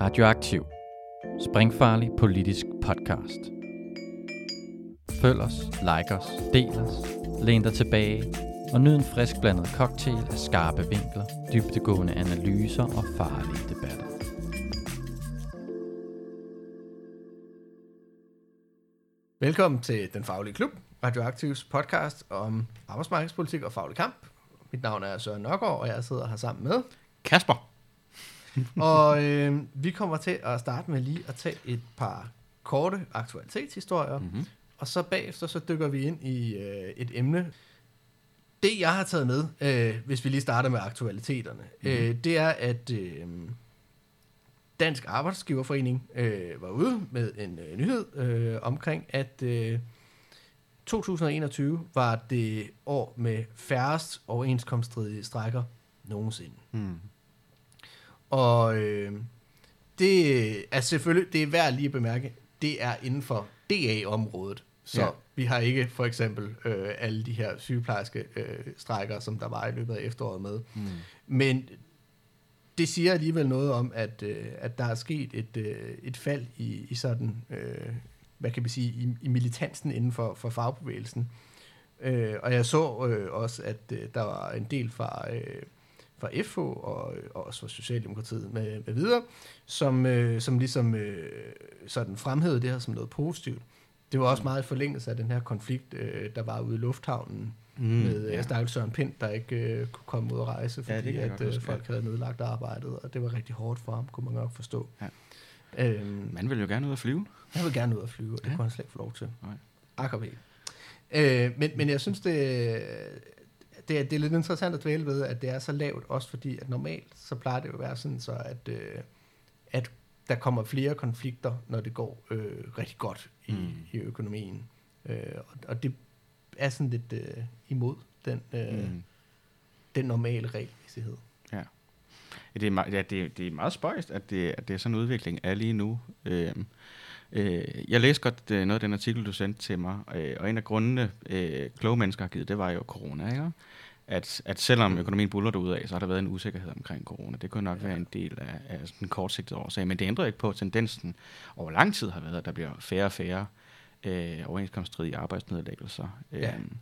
Radioaktiv. Springfarlig politisk podcast. Følg os, like os, del os, læn dig tilbage og nyd en frisk blandet cocktail af skarpe vinkler, dybtegående analyser og farlige debatter. Velkommen til Den Faglige Klub, Radioaktivs podcast om arbejdsmarkedspolitik og faglig kamp. Mit navn er Søren Nørgaard, og jeg sidder her sammen med. Kasper. Og øh, vi kommer til at starte med lige at tage et par korte aktualitetshistorier, mm-hmm. og så bagefter så dykker vi ind i øh, et emne. Det jeg har taget med, øh, hvis vi lige starter med aktualiteterne, mm-hmm. øh, det er, at øh, Dansk Arbejdsgiverforening øh, var ude med en øh, nyhed øh, omkring, at øh, 2021 var det år med færrest overenskomststridige strækker nogensinde. Mm. Og øh, det er selvfølgelig, det er værd lige at bemærke, det er inden for DA-området. Så Ja. vi har ikke for eksempel øh, alle de her sygeplejerske øh, strækker, som der var i løbet af efteråret med. Mm. Men det siger alligevel noget om, at, øh, at der er sket et, øh, et fald i, i sådan, øh, hvad kan vi sige, i, i militansen inden for, for fagbevægelsen. Øh, og jeg så øh, også, at øh, der var en del fra, øh, fra FH og, og også fra Socialdemokratiet med, med videre, som, øh, som ligesom øh, sådan fremhævede det her som noget positivt. Det var også meget i forlængelse af den her konflikt, øh, der var ude i lufthavnen mm, med ja. ja. Stakkels Søren Pind, der ikke øh, kunne komme ud og rejse, Ja, fordi jeg at øh, folk havde nedlagt arbejdet, og det var rigtig hårdt for ham, kunne man godt forstå. Ja. Øhm, Man vil jo gerne ud at flyve. jeg vil gerne ud og flyve, og det Ja. ja. kunne han slet ikke få lov til. Nej. Øh, men, men jeg synes, det, det, er, det er lidt interessant at dvæle ved, at det er så lavt, også fordi, at normalt, så plejer det jo at være sådan, så at, øh, at der kommer flere konflikter, når det går øh, rigtig godt i, Mm. i økonomien. Øh, og, og det er sådan lidt øh, imod den, øh, mm. Den normale regelmæssighed. Ja, det er, meget, ja, det, det er meget spøjst, at det, at det er sådan en udvikling er lige nu. Øh, øh, jeg læste godt øh, noget af den artikel, du sendte til mig, øh, og en af grundene, øh, kloge mennesker har givet, det var jo corona, ikke? At, at selvom økonomien buller derudad, så har der været en usikkerhed omkring corona. Det kunne nok ja. være en del af, af sådan en kortsigtet årsag, men det ændrer ikke på, at tendensen over lang tid har været, at der bliver færre og færre øh, overenskomststridige arbejdsnedlæggelser. Ja. Øhm,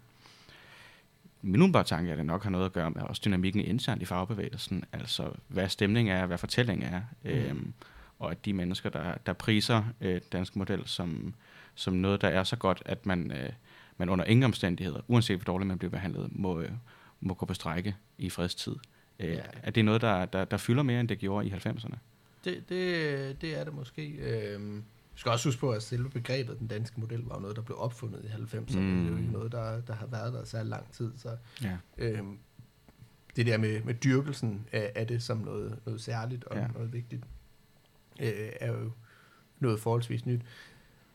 min umiddelbare tanke er, at det nok har noget at gøre med også dynamikken internt i fagbevægelsen, altså hvad stemningen er, hvad fortællingen er, mm. øhm, og at de mennesker, der, der priser øh, dansk model som, som noget, der er så godt, at man, øh, man under ingen omstændigheder, uanset hvor dårligt man bliver behandlet, må, øh, må gå på strække i fredstid. Øh, Ja. Er det noget, der, der, der fylder mere, end det gjorde i 90'erne? Det, det, det er det måske. Øhm, du skal også huske på, at selve begrebet, den danske model, var noget, der blev opfundet i 90'erne. Mm. Det er jo ikke noget, der, der har været der så lang tid. Så Ja. øhm, det der med, med dyrkelsen af, af det som noget, noget særligt og ja. noget vigtigt, øh, er jo noget forholdsvis nyt.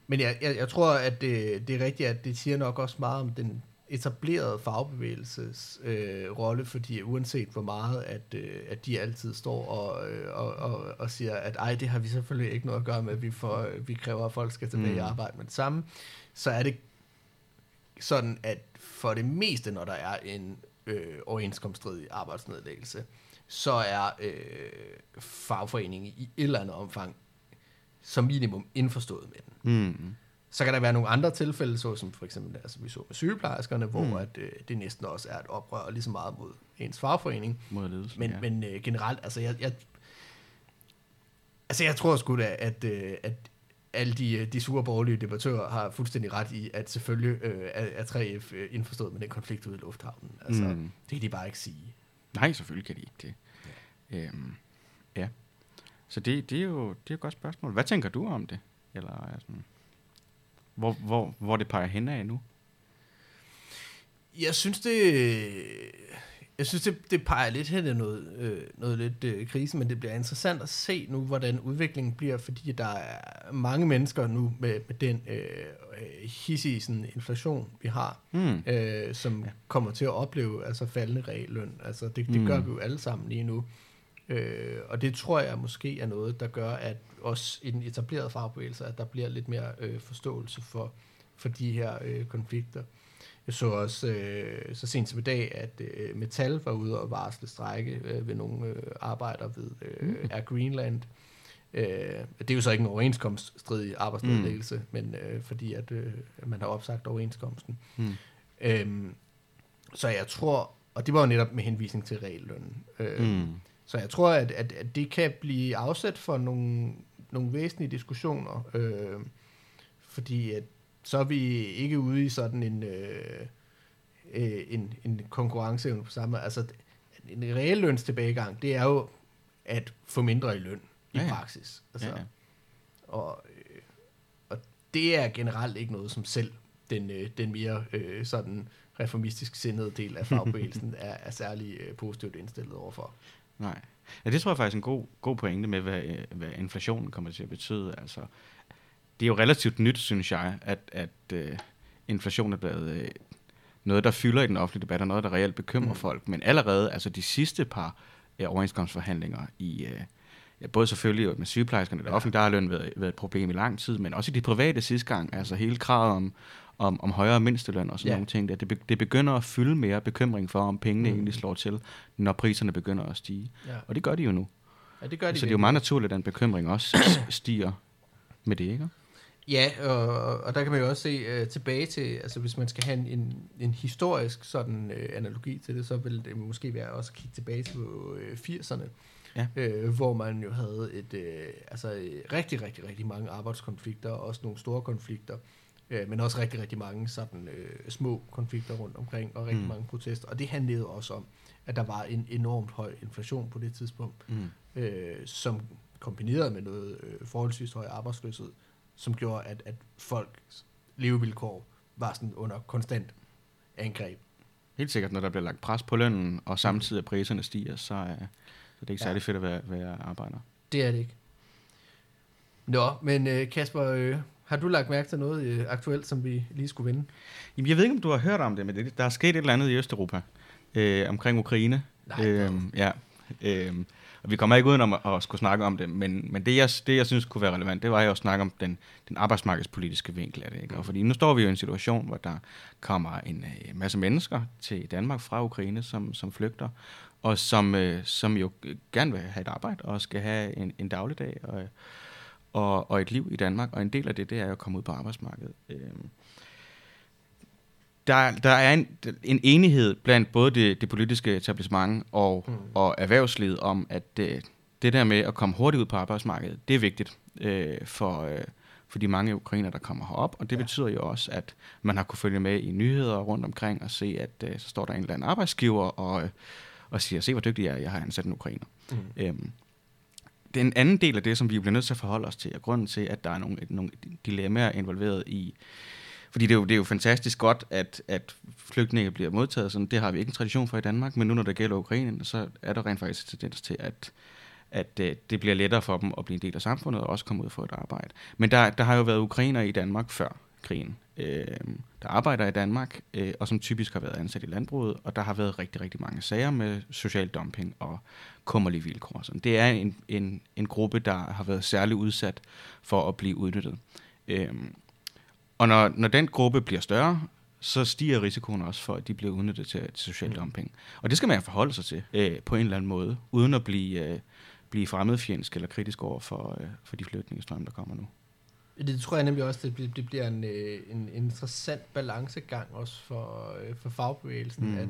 Men jeg, jeg, jeg tror, at det, det er rigtigt, at det siger nok også meget om den etablerede fagbevægelses øh, rolle, fordi uanset hvor meget, at, øh, at de altid står og, øh, og, og, og siger, at ej, det har vi selvfølgelig ikke noget at gøre med, at vi, får, vi kræver, at folk skal tilbage mm. i arbejde med det samme, så er det sådan, at for det meste, når der er en øh, overenskomststridig arbejdsnedlæggelse, så er øh, fagforeningen i et eller andet omfang som minimum indforstået med den. Mm. Så kan der være nogle andre tilfælde, såsom for eksempel, altså vi så med sygeplejerskerne, hvor Mm. at, øh, det næsten også er et oprør lige så meget mod ens fagforening. Mod ledelse. Men, ja. men øh, generelt, altså jeg, jeg, altså jeg tror sgu da, at, øh, at alle de, øh, de sure borgerlige debattører har fuldstændig ret i, at selvfølgelig øh, er, er 3F øh, indforstået med den konflikt ude i lufthavnen. Altså, mm. det kan de bare ikke sige. Nej, selvfølgelig kan de ikke det. Øhm, ja. Så det, det, er jo, det er jo et godt spørgsmål. Hvad tænker du om det? Eller er sådan, hvor, hvor, hvor det peger hen af nu? Jeg synes, det, jeg synes, det, det peger lidt hen af noget, øh, noget lidt øh, krise, men det bliver interessant at se nu, hvordan udviklingen bliver, fordi der er mange mennesker nu med, med den øh, øh, hissige sådan, inflation, vi har, Mm. øh, som Ja. ja. kommer til at opleve altså faldende realløn. Altså, det, det Mm. gør vi jo alle sammen lige nu. Øh, og det tror jeg måske er noget, der gør, at også i den etablerede fagbevægelse, at der bliver lidt mere øh, forståelse for, for de her øh, konflikter. Jeg så også øh, så sent som i dag, at øh, Metal var ude og varsle strække øh, ved nogle øh, arbejder ved øh, Mm. Air Greenland. Øh, det er jo så ikke en overenskomststridig arbejdsnedlæggelse, mm. men øh, fordi at øh, man har opsagt overenskomsten. Mm. Øhm, så jeg tror, og det var jo netop med henvisning til regellønnen. Øh, Mm. Så jeg tror, at, at, at det kan blive afsat for nogle, nogle væsentlige diskussioner, øh, fordi at, så er vi ikke ude i sådan en, øh, øh, en, en konkurrenceevne på samme. Altså, en reel løns tilbagegang, det er jo at få mindre i løn i Ja, ja. praksis. Altså, Ja, ja. Og, øh, og det er generelt ikke noget, som selv den, øh, den mere øh, sådan reformistisk sindede del af fagbevægelsen er, er særlig øh, positivt indstillet overfor. Nej. Ja, det tror jeg faktisk er en god, god pointe med, hvad, øh, hvad inflationen kommer til at betyde. Altså, det er jo relativt nyt, synes jeg, at, at øh, inflation er blevet øh, noget, der fylder i den offentlige debat, og noget, der reelt bekymrer mm. Folk. Men allerede, altså de sidste par øh, overenskomstforhandlinger i... Øh, både selvfølgelig med sygeplejerskerne, Ja. offentlige, der har løn været, været et problem i lang tid, men også i de private sidste gang, altså hele kravet om, om, om højere mindsteløn og sådan Ja. nogle ting, der, det, be, det begynder at fylde mere bekymring for, om pengene Mm. egentlig slår til, når priserne begynder at stige. Ja, Og det gør de jo nu. ja det gør de Så det er jo meget naturligt, at den bekymring også stiger med det, ikke? Ja, og, og der kan man jo også se uh, tilbage til, altså hvis man skal have en, en, en historisk sådan uh, analogi til det, så vil det måske være også at kigge tilbage til uh, 80'erne, Ja. øh, hvor man jo havde et, øh, altså, øh, rigtig, rigtig, rigtig mange arbejdskonflikter, og også nogle store konflikter, øh, men også rigtig, rigtig mange sådan, øh, små konflikter rundt omkring, og rigtig Mm. mange protester. Og det handlede også om, at der var en enormt høj inflation på det tidspunkt, Mm. øh, som kombineret med noget øh, forholdsvis høj arbejdsløshed, som gjorde, at, at folks levevilkår var sådan under konstant angreb. Helt sikkert, når der bliver lagt pres på lønnen, og samtidig at priserne stiger, så, så det er ikke Ja. særlig fedt at være, være arbejder. Det er det ikke. Nå, men øh, Kasper, øh, har du lagt mærke til noget øh, aktuelt, som vi lige skulle vinde? Jamen, jeg ved ikke, om du har hørt om det, men det, der er sket et eller andet i Østeuropa øh, omkring Ukraine. Nej, øhm, ja. Øhm, og vi kommer ikke udenom at, at skulle snakke om det, men, men det, jeg, det, jeg synes kunne være relevant, det var jo at snakke om den, den arbejdsmarkedspolitiske vinkel af det. Ikke? Og fordi nu står vi jo i en situation, hvor der kommer en øh, masse mennesker til Danmark fra Ukraine, som, som flygter, og som, øh, som jo gerne vil have et arbejde, og skal have en, en dagligdag og, og, og et liv i Danmark. Og en del af det, det er jo at komme ud på arbejdsmarkedet. Øhm, der, der er en, en enighed blandt både det, det politiske etablissement og, mm. Og erhvervslivet om, at øh, det der med at komme hurtigt ud på arbejdsmarkedet, det er vigtigt øh, for, øh, for de mange ukrainer, der kommer herop. Og det. Ja. betyder jo også, at man har kunne følge med i nyheder rundt omkring og se, at øh, så står der en eller anden arbejdsgiver og, øh, og siger, se hvor dygtig jeg er, jeg har ansat en ukrainer. Mm. Øhm, den anden del af det, som vi bliver nødt til at forholde os til, er grunden til, at der er nogle, nogle dilemmaer involveret i... Fordi det er jo, det er jo fantastisk godt, at, at flygtninge bliver modtaget. Sådan, det har vi ikke en tradition for i Danmark, men nu når det gælder Ukraine, så er der rent faktisk tendens til, at, at øh, det bliver lettere for dem at blive en del af samfundet og også komme ud og få et arbejde. Men der, der har jo været ukrainer i Danmark før krigen, øh, der arbejder i Danmark, øh, og som typisk har været ansat i landbruget, og der har været rigtig, rigtig mange sager med social dumping og kummerlige vilkår. Så det er en, en, en gruppe, der har været særligt udsat for at blive udnyttet. Øhm, og når, når den gruppe bliver større, så stiger risikoen også for, at de bliver udnyttet til, til social Mm. dumping. Og det skal man forholde sig til øh, på en eller anden måde, uden at blive, øh, blive fremmedfjendsk eller kritisk over for, øh, for de flygtningestrømme, der kommer nu. Det tror jeg nemlig også, det bliver, det bliver en, øh, en interessant balancegang også for, øh, for fagbevægelsen, Mm. mm. at,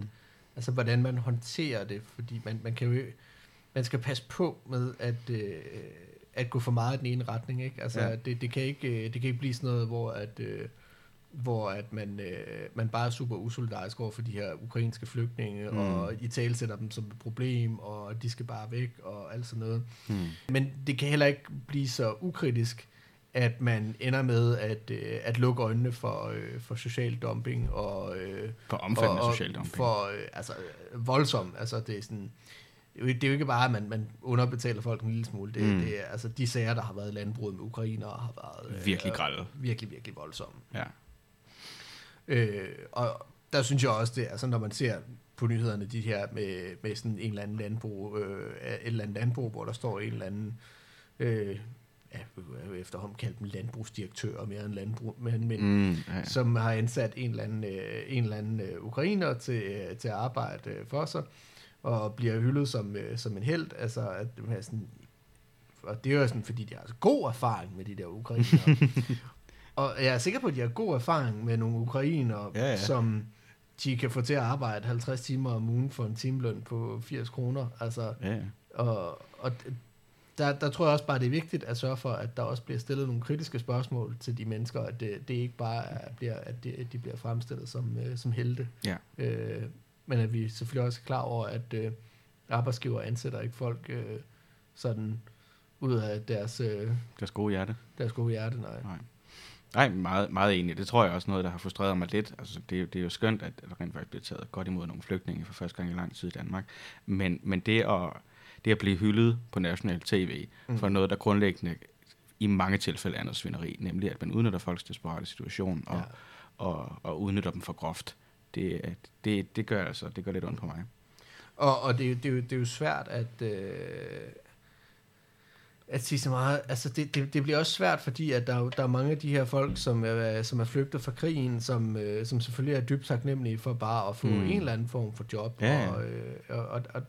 altså hvordan man håndterer det, fordi man, man kan jo man skal passe på med at, øh, at gå for meget i den ene retning, ikke? Altså Ja. det, det, kan ikke, det kan ikke blive sådan noget, hvor at, øh, hvor at man, øh, man bare er super usolidarisk over for de her ukrainske flygtninge, Mm. mm. og i tale sætter dem som et problem, og de skal bare væk, og alt sådan noget. Hmm. Men det kan heller ikke blive så ukritisk, at man ender med at, øh, at lukke øjnene for, øh, for social dumping og, øh, For omfattende og, og social dumping. For øh, altså, øh, voldsom. Altså, det er sådan, det er jo- er ikke bare, at man, man underbetaler folk en lille smule. Det, Mm. det er, altså, de sager, der har været i landbruget med ukrainere, har været øh, Virkelig grælde. Virkelig, virkelig voldsomme. Ja. Øh, og der synes jeg også, det altså når man ser på nyhederne, de her med, med sådan en eller anden landbrug, øh, et eller andet landbrug, hvor der står en eller anden, øh, ja, efterhånden kalde dem landbrugsdirektører mere end landbrug, men, Mm, ja, ja. som har ansat en eller anden, øh, en eller anden øh, ukrainer til, øh, til at arbejde øh, for sig, og bliver hyldet som, øh, som en held. Altså, at er sådan, og det er jo sådan, fordi de har altså god erfaring med de der ukrainere. og jeg er sikker på, at de har god erfaring med nogle ukrainere, Ja, ja. som de kan få til at arbejde 50 timer om ugen for en timeløn på 80 kroner. Altså, ja. og, og der, der tror jeg også bare, det er vigtigt at sørge for, at der også bliver stillet nogle kritiske spørgsmål til de mennesker, at det, det ikke bare er, bliver, at de, de bliver fremstillet som, øh, som helte. Ja. Øh, men at vi selvfølgelig også er klar over, at øh, arbejdsgiver ansætter ikke folk øh, sådan ud af deres, øh, Deres gode hjerte. deres gode hjerte, nej. Nej. Nej, meget, meget enig. Det tror jeg også noget, der har frustreret mig lidt. Altså, det, er jo- det er jo skønt, at der rent faktisk bliver taget godt imod nogle flygtninge for første gang i lang tid i Danmark. Men, men det, at, det at blive hyldet på national tv Mm. for noget, der grundlæggende i mange tilfælde er noget svineri, nemlig at man udnytter folks desperate situation og, Ja. og, og udnytter dem for groft, det, det, det, gør, altså, det gør lidt ondt på mig. Og, og det, er jo- det, er jo, det er jo svært at, øh, at sige så meget. Altså det, det, det bliver også svært, fordi at der, er der er mange af de her folk, som er, som er flygtet fra krigen, som, øh, som selvfølgelig er dybt taknemmelige for bare at få mm. En eller anden form for job. Ja. Og, øh, og, og, og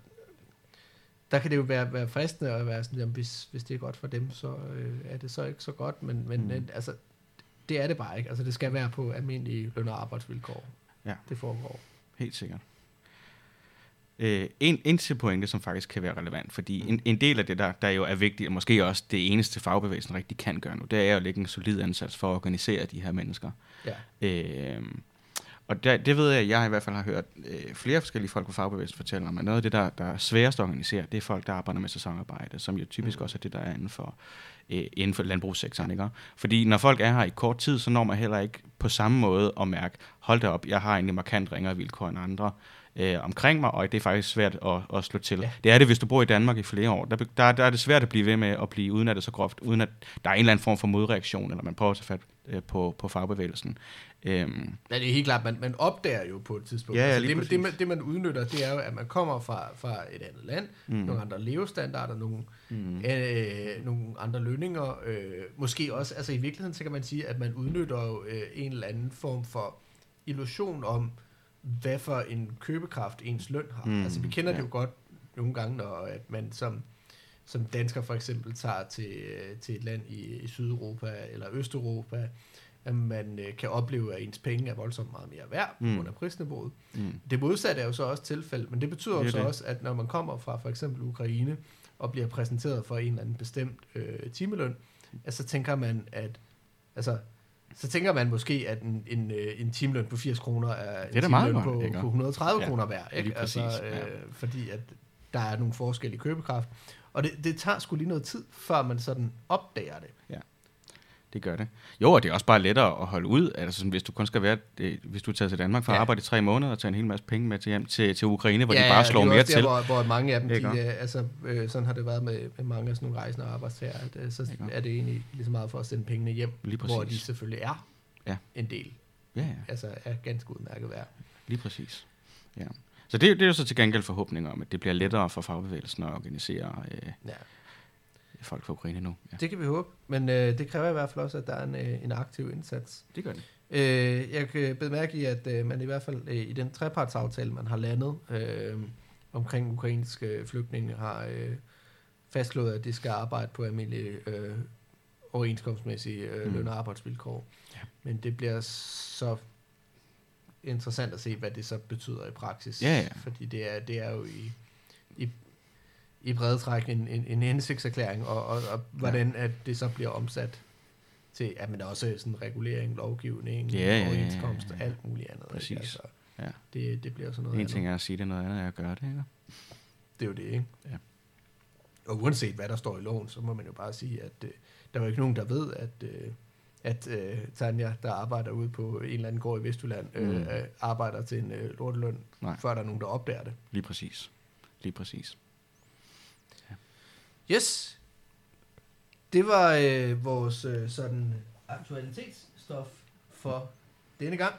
der kan det jo være, være fristende at være sådan, jamen, hvis, hvis det er godt for dem, så øh, er det så ikke så godt. Men, men Mm. mm. altså, det er det bare ikke. Altså det skal være på almindelige løn- og arbejdsvilkår. Ja. Det foregår. Helt sikkert. Øh, en, en til pointe, som faktisk kan være relevant, fordi en, en del af det, der, der jo er vigtigt, og måske også det eneste fagbevægelsen rigtig kan gøre nu, det er jo at lægge en solid ansats for at organisere de her mennesker. Ja. Øh, og der, det ved jeg, at jeg i hvert fald har hørt øh, flere forskellige folk på fagbevægelsen fortælle om, at noget af det, der, der er sværest at organisere, det er folk, der arbejder med sæsonarbejde, som jo typisk Mm. også er det, der er inden for, øh, inden for landbrugssektoren. Ikke? Fordi når folk er her i kort tid, så når man heller ikke på samme måde at mærke, hold da op, jeg har egentlig markant ringere vilkår end andre øh, omkring mig, og det er faktisk svært at, at slå til. Ja. Det er det, hvis du bor i Danmark i flere år. Der, der, der er det svært at blive ved med at blive udnattet så groft, uden at der er en eller anden form for modreaktion, eller man prøver at tage fat øh, på, på fagbevægelsen. Øhm, Ja, det er helt klart, man, man opdager jo på et tidspunkt. Ja, ja, altså, det, man- det, man, det, man udnytter, det er jo, at man kommer fra, fra et andet land, mm. Nogle andre levestandarder, nogle, mm, øh, nogle andre lønninger. Øh, måske også, altså i virkeligheden, så kan man sige, at man udnytter jo øh, en eller anden form for illusion om, hvad for en købekraft ens løn har. Mm. Altså vi kender ja. det jo godt nogle gange, når at man som, som dansker for eksempel tager til, øh, til et land i, i Sydeuropa eller Østeuropa, at man øh, kan opleve, at ens penge er voldsomt meget mere værd mm. Under prisniveauet. mm, Det modsatte er jo så også tilfældet, men det betyder jo Det er så det. også, at når man kommer fra for eksempel Ukraine og bliver præsenteret for en eller anden bestemt øh, timeløn, at så tænker man, at altså, så tænker man måske, at en, en, øh, en timeløn på 80 kroner er en da meget timeløn godt, på, ikke? på 130 Ja, kroner værd. Ikke? Altså, øh, ja. Fordi at der er nogle forskelle i købekraft. Og det, det tager sgu lige noget tid, før man sådan opdager det. Det gør det. Jo, og det er også bare lettere at holde ud. Altså, sådan, hvis du kun skal være, øh, hvis du tager til Danmark for Ja. at arbejde i tre måneder og tage en hel masse penge med til hjem til, til Ukraine, hvor ja, de bare ja, slår er mere også til. Der, hvor, hvor mange af dem, de, øh, altså, øh, sådan har det været med, med mange af sådan nogle rejsende arbejdstager, at øh, så Ikke? er det egentlig lige så meget for at sende pengene hjem, Lige hvor de selvfølgelig er Ja. en del, Ja, ja, altså er ganske udmærket værd. lige præcis. Ja. Så det, det er jo så til gengæld forhåbninger om, at det bliver lettere for fagbevægelsen at organisere øh, Ja. Folk fra Ukraine nu. Ja, Det kan vi håbe, men øh, det kræver i hvert fald også, at der er en, øh, en aktiv indsats. det gør det. Øh, jeg kan bemærke i, at øh, man i hvert fald øh, i den trepartsaftale, man har landet øh, omkring ukrainske flygtninge, har øh, fastslået, at de skal arbejde på almindelige øh, overenskomstmæssige øh, Mm. løn- og arbejdsvilkår. Ja. Men det bliver så interessant at se, hvad det så betyder i praksis. Ja, ja. Fordi det er, det er jo i, i, i brede træk en, en, en hensigtserklæring, og, og, og hvordan at det så bliver omsat til, at man også sådan regulering, lovgivning, Ja, ja, ja, overenskomst ja, og ja. alt muligt andet. ikke? Præcis. Altså, Ja. det, det bliver sådan noget En andet. ting er at sige det, noget andet er at gøre det. Ikke? Det er jo det, ikke? Ja. Og uanset hvad der står i loven, så må man jo bare sige, at øh, der er jo ikke nogen, der ved, at, øh, at øh, Tanja, der arbejder ude på en eller anden gård i Vestjylland, øh, Mm. øh, arbejder til en øh, lorteløn, Nej. før der er nogen, der opdager det. Lige præcis. Lige præcis. Yes. Det var øh, vores øh, sådan aktualitetsstof for denne gang.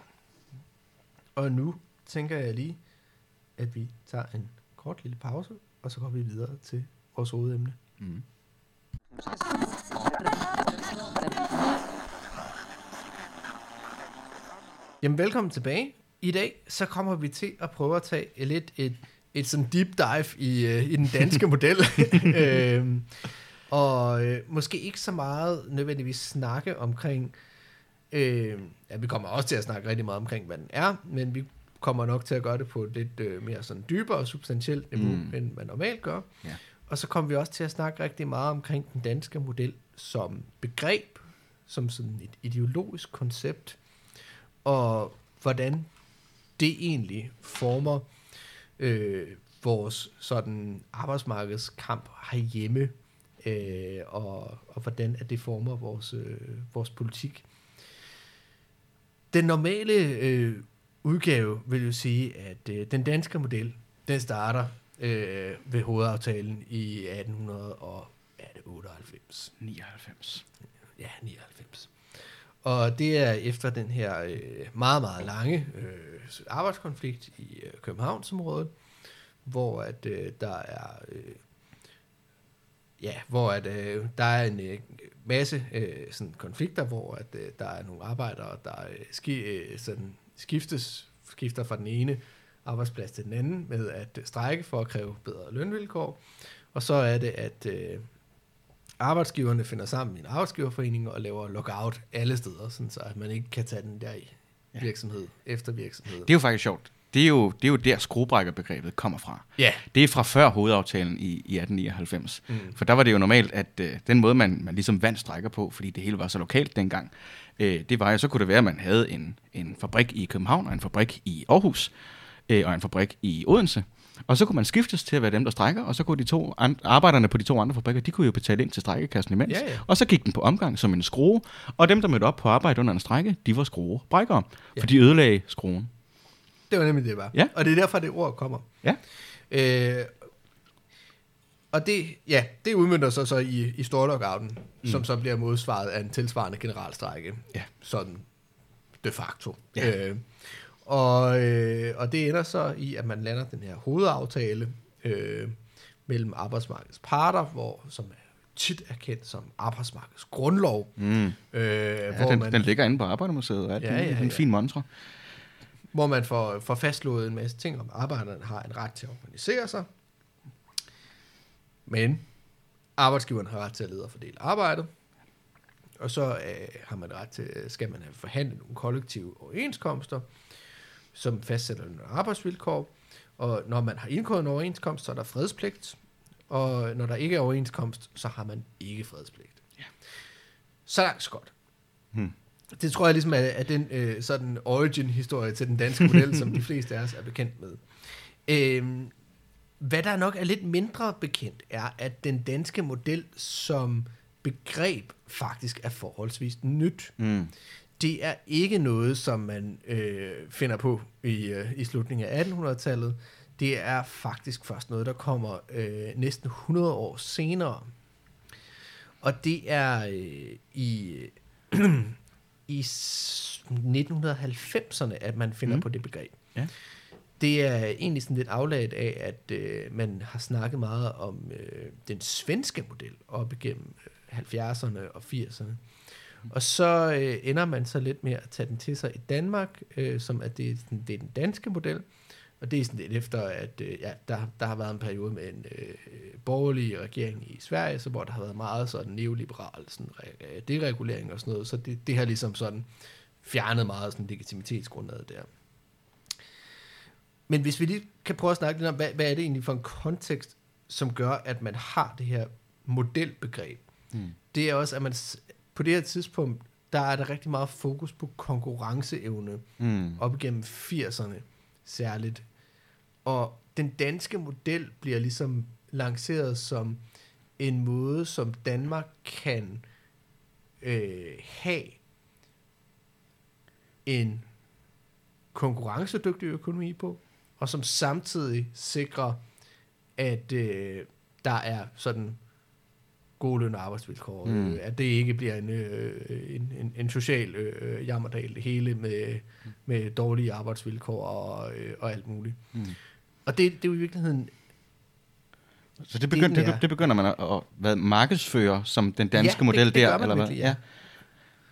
Og nu tænker jeg lige, at vi tager en kort lille pause, og så går vi videre til vores hovedemne. Mm. Jamen, velkommen tilbage. I dag, så kommer vi til at prøve at tage lidt et, et sådan deep dive i, øh, i den danske model. øhm, Og øh, måske ikke så meget nødvendigvis snakke omkring, øh, ja, vi kommer også til at snakke rigtig meget omkring, hvad den er, men vi kommer nok til at gøre det på et lidt øh, mere sådan dybere og substantielt niveau, mm. end man normalt gør. Ja. Og så kommer vi også til at snakke rigtig meget omkring den danske model som begreb, som sådan et ideologisk koncept, og hvordan det egentlig former øh, vores sådan arbejdsmarkedskamp herhjemme, øh, og, og hvordan at det former vores, øh, vores politik. Den normale øh, udgave vil jo sige, at øh, den danske model, den starter øh, ved hovedaftalen i 1898. 99. Ja, 99. Og det er efter den her øh, meget, meget lange øh, arbejdskonflikt i øh, Københavnsområdet, hvor at øh, der er øh, ja, hvor at øh, der er en øh, masse øh, sådan konflikter, hvor at øh, der er nogle arbejdere, der øh, ski, øh, sådan skiftes skifter fra den ene arbejdsplads til den anden med at øh, strejke strække for at kræve bedre lønvilkår. Og så er det, at øh, arbejdsgiverne finder sammen i en arbejdsgiverforening og laver lockout alle steder, sådan så at man ikke kan tage den der i Ja. virksomhed efter virksomhed. Det er jo faktisk sjovt. Det er jo, det er jo der skruebrækkerbegrebet kommer fra. ja. Det er fra før hovedaftalen i, i 1899. Mm. For der var det jo normalt, at øh, den måde, man, man ligesom vandt strækker på, fordi det hele var så lokalt dengang, øh, det var jo, så kunne det være, at man havde en, en fabrik i København, og en fabrik i Aarhus, øh, og en fabrik i Odense. Og så kunne man skiftes til at være dem, der strækker, og så kunne de to an- arbejderne på de to andre fabrikker, de kunne jo betale ind til strækkekassen imens. Ja, ja. Og så gik den på omgang som en skrue, og dem, der mødte op på arbejde under en strække, de var skruebrækkere, Ja. for de ødelagde skruen. Det var nemlig det, var. Ja. Og det er derfor, det ord kommer. Ja. Øh, og det, ja, det udmyndter sig så i, i storlockouten, mm. som så bliver modsvaret af en tilsvarende generalstrække. Ja. Sådan de facto. Ja. Øh, og, øh, og det ender så i, at man lander den her hovedaftale øh, mellem arbejdsmarkedets parter, hvor, som er tit er kendt som arbejdsmarkedets grundlov. Mm. Øh, Ja, hvor den, man, den ligger inde på Arbejdermuseet, Ja, ja, ja, ja, ja. en fin montre. hvor man får, får fastslået en masse ting om, arbejderne har en ret til at organisere sig. Men arbejdsgiveren har ret til at lede og fordele arbejdet. Og så øh, har man ret til, skal man have forhandlet nogle kollektive overenskomster, som fastsætter nogle arbejdsvilkår. Og når man har indgået en overenskomst, så er der fredspligt. Og når der ikke er overenskomst, så har man ikke fredspligt. Ja. Så langt så godt. Hmm. Det tror jeg ligesom er, er den øh, sådan origin-historie til den danske model, som de fleste af os er bekendt med. Øhm, hvad der nok er lidt mindre bekendt, er, at den danske model som begreb faktisk er forholdsvis nyt. Mm. Det er ikke noget, som man øh, finder på i, øh, i slutningen af 1800-tallet. Det er faktisk først noget, der kommer øh, næsten 100 år senere. Og det er øh, i, i s- 1990'erne, at man finder Mm. på det begreb. Ja. Det er egentlig sådan lidt afladet af, at øh, man har snakket meget om øh, den svenske model op igennem øh, 70'erne og 80'erne. Og så øh, ender man så lidt med at tage den til sig i Danmark, øh, som at det, er sådan, det er den danske model. Og det er sådan lidt efter, at øh, ja, der, der har været en periode med en øh, borgerlig regering i Sverige, så hvor der har været meget sådan neoliberal sådan, øh, deregulering og sådan noget. Så det, det har ligesom sådan fjernet meget sådan legitimitetsgrundlaget der. Men hvis vi lige kan prøve at snakke lidt om, hvad, hvad er det egentlig for en kontekst, som gør, at man har det her modelbegreb? Mm. Det er også, at man på det her tidspunkt, der er der rigtig meget fokus på konkurrenceevne Mm. op igennem 80'erne særligt. Og den danske model bliver ligesom lanceret som en måde, som Danmark kan øh, have en konkurrencedygtig økonomi på, og som samtidig sikrer, at øh, der er sådan gode løn- og arbejdsvilkår. Mm. Øh, at det ikke bliver en, øh, en, en, en social øh, jammerdal, det hele med, med dårlige arbejdsvilkår og, øh, og alt muligt. Mm. Og det, det er jo i virkeligheden... Så det, begynd, den det, det begynder man at, at hvad, markedsføre som den danske Ja, det- model det der, gør man eller hvad? virkelig, ja.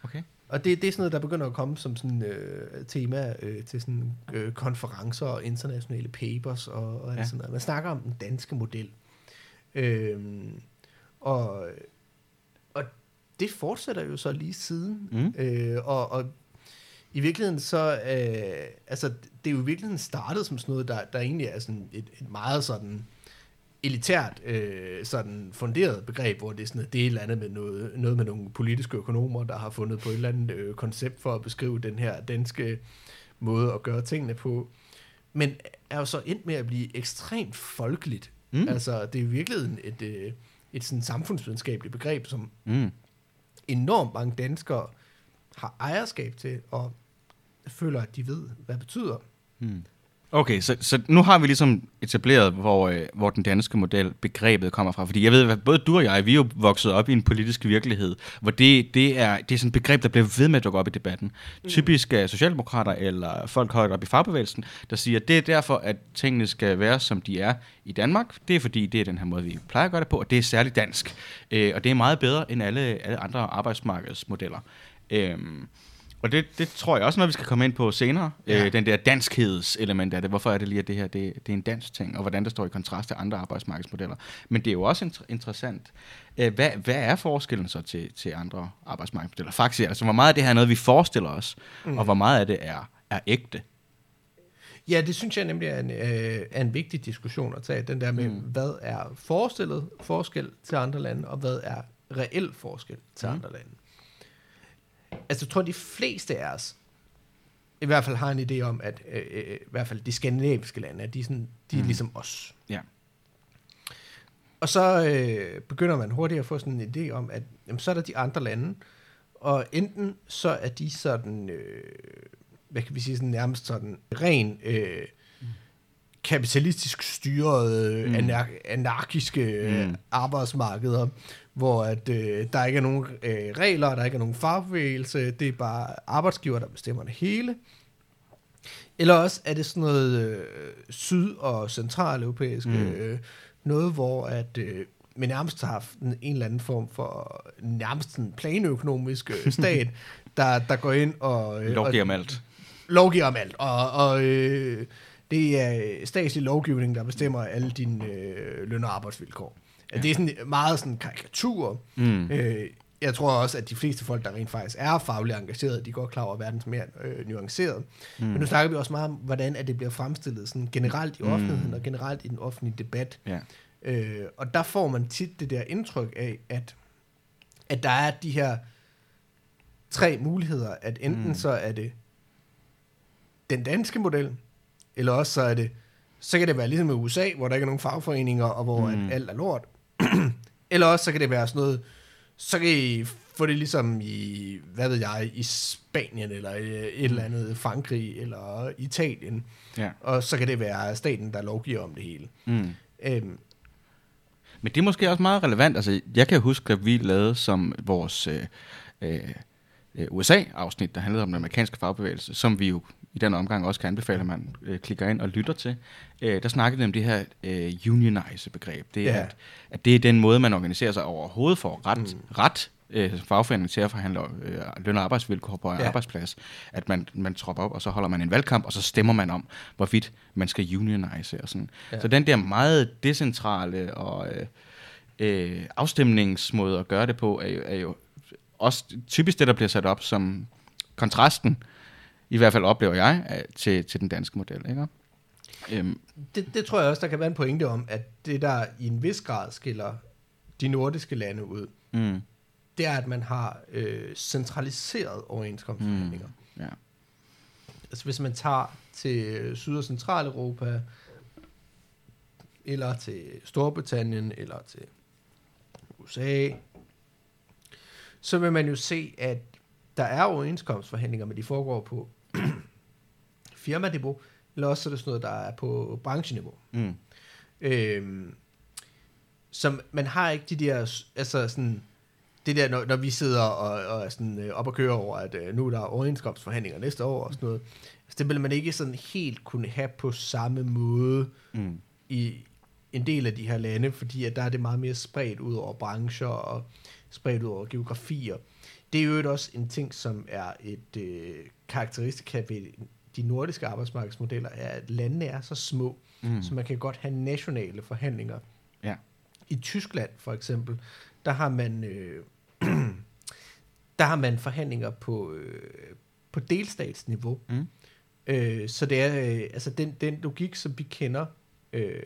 Okay. Og det, det er sådan noget, der begynder at komme som sådan øh, tema øh, til sådan øh, konferencer og internationale papers og, og Ja. sådan noget. Man snakker om den danske model. Øhm, og det fortsætter jo så lige siden. Mm. Øh, og, og i virkeligheden så, øh, altså det er jo i virkeligheden startet som sådan noget, der, der egentlig er sådan et, et meget sådan elitært øh, sådan funderet begreb, hvor det er sådan noget, det er et eller andet med noget, noget med nogle politiske økonomer, der har fundet på et eller andet øh, koncept for at beskrive den her danske måde at gøre tingene på. Men er jo så endt med at blive ekstremt folkeligt. Mm. Altså, det er i virkeligheden et, øh, et sådan samfundsvidenskabeligt begreb, som Mm. enormt mange danskere har ejerskab til, og føler, at de ved, hvad det betyder. Mm. Okay, så, så nu har vi ligesom etableret, hvor, øh, hvor den danske model, begrebet kommer fra. Fordi jeg ved, at både du og jeg, vi er jo vokset op i en politisk virkelighed, hvor det, det, er, det er sådan et begreb, der bliver ved med at dukke op i debatten. Mm. Typisk er socialdemokrater eller folk højt op i fagbevægelsen, der siger, at det er derfor, at tingene skal være, som de er i Danmark. Det er fordi, det er den her måde, vi plejer at gøre det på, og det er særligt dansk. Øh, og det er meget bedre end alle, alle andre arbejdsmarkedsmodeller. Øhm, og det, det tror jeg også noget, vi skal komme ind på senere. Ja. Øh, den der danskhedselement af det. Hvorfor er det lige, at det her det, det er en dansk ting, og hvordan det står i kontrast til andre arbejdsmarkedsmodeller. Men det er jo også inter- interessant. Øh, hvad, hvad er forskellen så til, til andre arbejdsmarkedsmodeller? Faktisk, altså, hvor meget af det her er noget, vi forestiller os, mm. og hvor meget af det er, er ægte? Ja, det synes jeg nemlig er en, øh, er en vigtig diskussion at tage. Den der med, mm. hvad er forestillet forskel til andre lande, og hvad er reel forskel til mm. andre lande. Altså, jeg tror, de fleste af os i hvert fald har en idé om, at øh, øh, i hvert fald de skandinaviske lande, at de, er sådan, de er Mm. ligesom os. Ja. Og så øh, begynder man hurtigt at få sådan en idé om, at jamen, så er der de andre lande, og enten så er de sådan, øh, hvad kan vi sige, sådan nærmest sådan ren øh, kapitalistisk styrede, Mm. mm. anar- anarkiske øh, Mm. arbejdsmarkeder, hvor at, øh, der ikke er nogen øh, regler, der ikke er nogen fagbevægelse, det er bare arbejdsgiver, der bestemmer det hele. Eller også er det sådan noget øh, syd- og centraleuropæisk, Mm. øh, noget hvor at øh, man nærmest har haft en, en eller anden form for nærmest en planøkonomisk øh, stat, der, der går ind og... Øh, Lovgiver om alt. lovgiver om alt, og, og øh, det er statslig lovgivning, der bestemmer alle dine øh, løn- og arbejdsvilkår. Ja. Det er sådan meget sådan karikatur. Mm. Øh, jeg tror også, at de fleste folk, der rent faktisk er fagligt engagerede, de godt klar over, at verden er mere øh, nuanceret. Mm. Men nu snakker vi også meget om, hvordan at det bliver fremstillet sådan generelt i Mm. offentligheden, og generelt i den offentlige debat. Ja. Øh, og der får man tit det der indtryk af, at, at der er de her tre muligheder, at enten Mm. mm. så er det den danske model, eller også så er det, så kan det være ligesom i USA, hvor der ikke er nogen fagforeninger, og hvor Mm. alt er lort. eller også så kan det være sådan noget, så kan I få det ligesom i, hvad ved jeg, i Spanien, eller et eller andet Frankrig, eller Italien. ja. Og så kan det være staten, der lovgiver om det hele. Mm. Øhm, Men det er måske også meget relevant. Altså, jeg kan huske, at vi lavede som vores øh, øh, øh, USA-afsnit, der handlede om den amerikanske fagbevægelse, som vi jo i den omgang også kan anbefale, at man øh, klikker ind og lytter til. Øh, der snakkede vi om det her øh, unionize-begreb. Det er, Ja. at, at det er den måde, man organiserer sig overhovedet for ret, mm. ret øh, fagforening til at forhandle øh, løn- og arbejdsvilkår på en Ja. arbejdsplads. At man, man tropper op, og så holder man en valgkamp, og så stemmer man om, hvorvidt man skal unionize og sådan. Ja. Så den der meget decentrale og øh, øh, afstemningsmåde at gøre det på, er jo, er jo også typisk det, der bliver sat op som kontrasten, i hvert fald oplever jeg, til, til den danske model. Ikke? Øhm, det, det tror jeg også, der kan være en pointe om, at det der i en vis grad skiller de nordiske lande ud, mm, det er, at man har øh, centraliseret overenskomstforhandlinger. Mm. ja. Altså hvis man tager til Syd- og Centraleuropa, eller til Storbritannien, eller til USA, så vil man jo se, at der er overenskomstforhandlinger, men de foregår på firmaniveau, eller også er det sådan noget, der er på brancheniveau. Mm, Øhm, som man har ikke de der, altså sådan, det der, når, når vi sidder og, og er sådan øh, op og kører over, at øh, nu er der overenskomstforhandlinger næste år og sådan noget, altså, det vil man ikke sådan helt kunne have på samme måde mm, i en del af de her lande, fordi at der er det meget mere spredt ud over brancher og spredt ud over geografier. Det er jo også en ting, som er et øh, karakteristika ved de nordiske arbejdsmarkedsmodeller, er, at landene er så små, mm, så man kan godt have nationale forhandlinger. ja. I Tyskland for eksempel, der har man, øh, der har man forhandlinger på, øh, på delstatsniveau. Mm. Øh, så det er øh, altså den, den logik, som vi kender øh,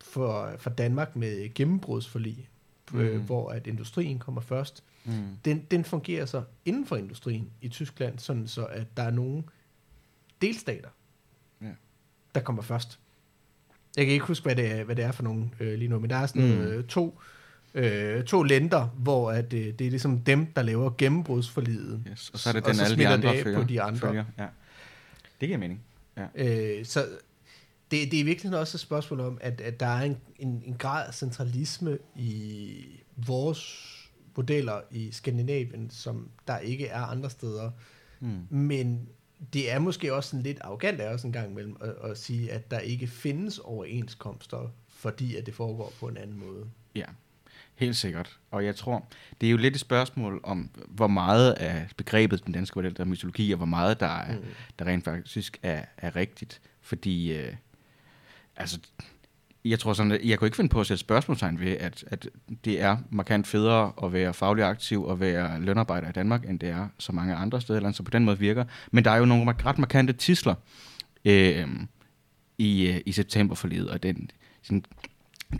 for, for Danmark med gennembrudsforlig, mm. øh, Mm. hvor at industrien kommer først, Mm. den, den fungerer så inden for industrien i Tyskland, sådan så at der er nogle delstater, Ja. der kommer først. Jeg kan ikke huske, hvad det er, hvad det er for nogle øh, lige nu, men der er sådan Mm. øh, to, øh, to lænder, hvor at, øh, det er ligesom dem, der laver gennembrudsforliget. Yes. Og så er det Og den, så alle de andre det af følger, på de andre. Følger. Ja. Det giver mening. Ja. Øh, så det, det er virkelig også et spørgsmål om, at, at der er en, en, en grad af centralisme i vores modeller i Skandinavien, som der ikke er andre steder. Mm. Men det er måske også sådan lidt arrogant af os en gang imellem at, at sige, at der ikke findes overenskomster, fordi at det foregår på en anden måde. Ja, helt sikkert. Og jeg tror, det er jo lidt et spørgsmål om, hvor meget af begrebet den danske model, der er mytologi, og hvor meget der, er, Mm. der rent faktisk er, er rigtigt. Fordi, øh, altså, jeg tror sådan, at jeg kunne ikke finde på at sætte spørgsmålstegn ved, at, at det er markant federe at være faglig aktiv og være lønarbejder i Danmark, end det er så mange andre steder eller så på den måde virker. Men der er jo nogle ret markante tisler øh, i, øh, i livet, og den, sådan,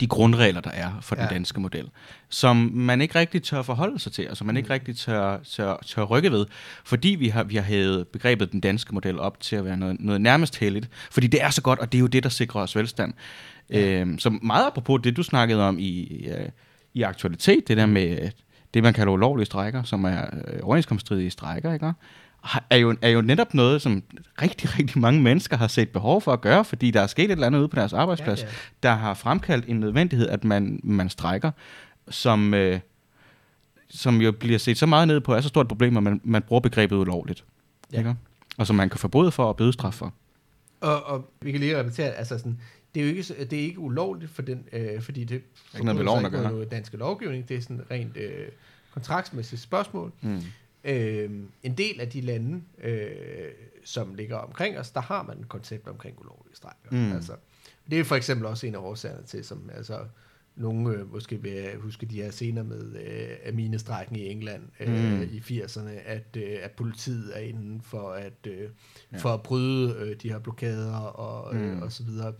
de grundregler, der er for ja. Den danske model, som man ikke rigtig tør forholde sig til, og som man ikke rigtig tør, tør, tør rykke ved, fordi vi har, vi har hævet begrebet den danske model op til at være noget, noget nærmest heldigt, fordi det er så godt, og det er jo det, der sikrer os velstand. Ja. Øhm, så meget apropos det, du snakkede om i, øh, i aktualitet, det der med øh, det, man kalder ulovlige strækker, som er øh, overenskomststridige strækker, ikke? Er jo, er jo netop noget, som rigtig, rigtig mange mennesker har set behov for at gøre, fordi der er sket et eller andet ude på deres arbejdsplads, Ja, ja. der har fremkaldt en nødvendighed, at man, man strækker, som, øh, som jo bliver set så meget ned på, er så stort et problem, at man, man bruger begrebet ulovligt. Ja. Ikke? Og som man kan forbryde for og bødestraf for. Og, og vi kan lige repetere, altså sådan, det er jo ikke, det er ikke ulovligt, for den, øh, fordi det ikke noget med loven at gøre. noget danske lovgivning, det er sådan rent øh, kontraktsmæssigt spørgsmål. Mm. Øh, en del af de lande, øh, som ligger omkring os, der har man et koncept omkring ulovlige strækker. Mm. Altså, det er for eksempel også en af årsagerne til, som altså, nogle øh, måske vil huske de her scener med øh, minestrækken i England øh, Mm. i 80'erne, at, øh, at politiet er inden for at, øh, ja. for at bryde øh, de her blokader og, øh, Mm. og så videre.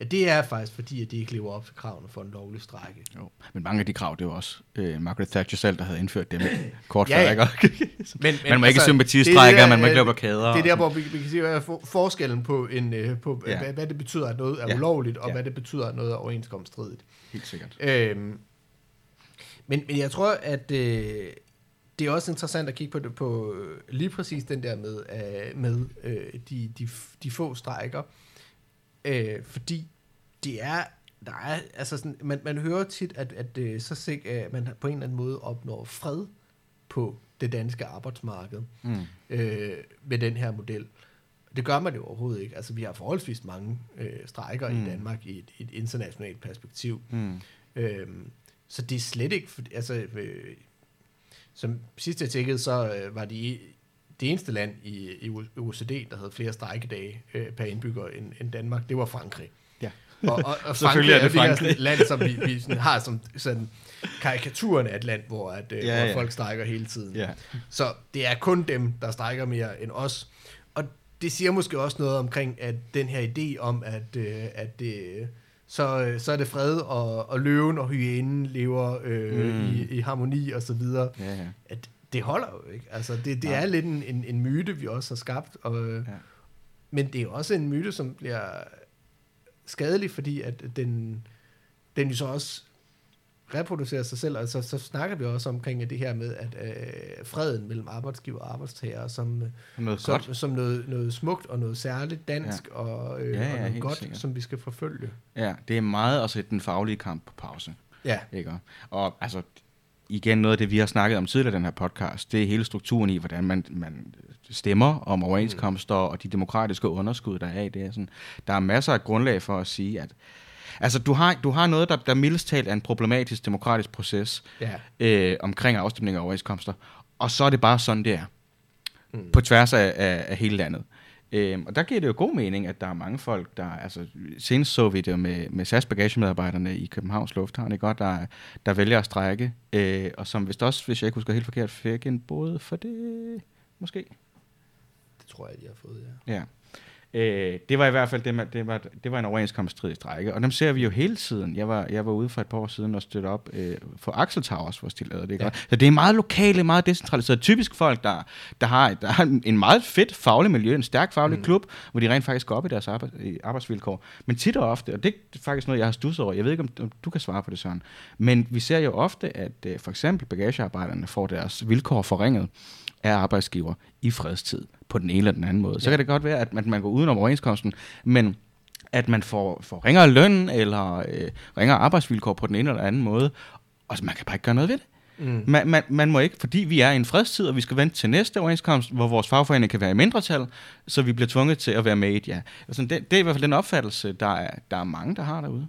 Ja, det er faktisk fordi, at de ikke lever op til kravene for en lovlig strække. Jo. Men mange af de krav, det var også øh, Margaret Thatcher selv, der havde indført dem kort Ja, før. ja. Ikke? Men, man må ikke det er sympatistrække, man må ikke øh, lave blokader. Det er der, hvor vi, vi kan se hvad er for, forskellen på, en, øh, på Ja. hvad, hvad det betyder, at noget er Ja. ulovligt, og Ja. hvad det betyder, at noget er overenskomststridigt. Helt sikkert. Øhm, men, men jeg tror, at øh, det er også interessant at kigge på, det, på øh, lige præcis den der med, øh, med øh, de, de, de få strækker. Øh, fordi det er, der er, altså sådan, man, man hører tit, at, at øh, så sig, at man på en eller anden måde opnår fred på det danske arbejdsmarked Mm. øh, med den her model. Det gør man jo overhovedet ikke. Altså, vi har forholdsvis mange øh, strækker mm. Mm. i Danmark i et, et internationalt perspektiv. Mm. Øhm, så det er slet ikke, for, altså, øh, som sidst jeg tjekkede, så øh, var de det eneste land i, i OECD, der havde flere strækkedage øh, per indbygger end, end Danmark, det var Frankrig. Ja. Og, og, og Selvfølgelig Frankrig er det det Frankrig. sådan et land, som vi, vi sådan, har som sådan karikaturen af et land, hvor, at, øh, Ja, ja, hvor folk strækker hele tiden. Ja. Så det er kun dem, der strækker mere end os. Og det siger måske også noget omkring, at den her idé om, at, øh, at det, så, øh, så er det fred, og, og løven og hyænen lever øh, mm. i, i harmoni og så videre. Ja, ja. At det holder jo ikke. Altså, det, det Nej. er lidt en, en, en myte, vi også har skabt. Og, øh, Ja. Men det er også en myte, som bliver skadelig, fordi at den, den jo så også reproducerer sig selv, og så, så snakker vi også omkring det her med, at øh, freden mellem arbejdsgiver og arbejdstager, som, Noget godt. som, som noget, noget smukt og noget særligt dansk, ja. og, øh, Ja, ja, og noget godt, sikkert. som vi skal forfølge. Ja, det er meget sætte den faglige kamp på pause. Ja, Ikke? Og altså, igen noget af det, vi har snakket om tidligere i den her podcast, det er hele strukturen i, hvordan man, man stemmer om overenskomster og de demokratiske underskud, der er i det. Sådan, der er masser af grundlag for at sige, at altså, du, har, du har noget, der, der mildest talt er en problematisk demokratisk proces ja. øh, omkring afstemning af overenskomster, og så er det bare sådan, det er. Mm. På tværs af, af, af hele landet. Øhm, og der giver det jo god mening, at der er mange folk, der... Altså, senest så vi det med, med SAS bagagemedarbejderne i Københavns Lufthavn, ikke? Og der, der vælger at strække, øh, og som vist også, hvis jeg ikke husker helt forkert, fik en både for det, måske. Det tror jeg, de har fået, ja. Ja. Øh, det var i hvert fald det, man, det, var, det var en overenskomststridig strække, og dem ser vi jo hele tiden. Jeg var, jeg var ude for et par år siden og støtte op øh, for Axel Towers, hvor de lavede det. Ikke? Ja. Så det er meget lokale, meget decentraliseret. Typisk folk, der, der, har, der har en meget fedt faglig miljø, en stærk faglig mm. klub, hvor de rent faktisk går op i deres arbejds, arbejdsvilkår. Men tit og ofte, og det er faktisk noget, jeg har stusset over, jeg ved ikke, om, du kan svare på det, Søren, men vi ser jo ofte, at øh, for eksempel bagagearbejderne får deres vilkår forringet af arbejdsgiver i fredstid på den ene eller den anden måde. Så Ja. kan det godt være, at man, man går udenom overenskomsten, men at man får, får ringere løn eller øh, ringere arbejdsvilkår på den ene eller anden måde, og så man kan bare ikke gøre noget ved det. Mm. Man, man, man må ikke, fordi vi er i en fredstid, og vi skal vente til næste overenskomst, hvor vores fagforening kan være i mindretal, så vi bliver tvunget til at være med i et ja. Altså, det, det er i hvert fald den opfattelse, der er, der er mange, der har derude.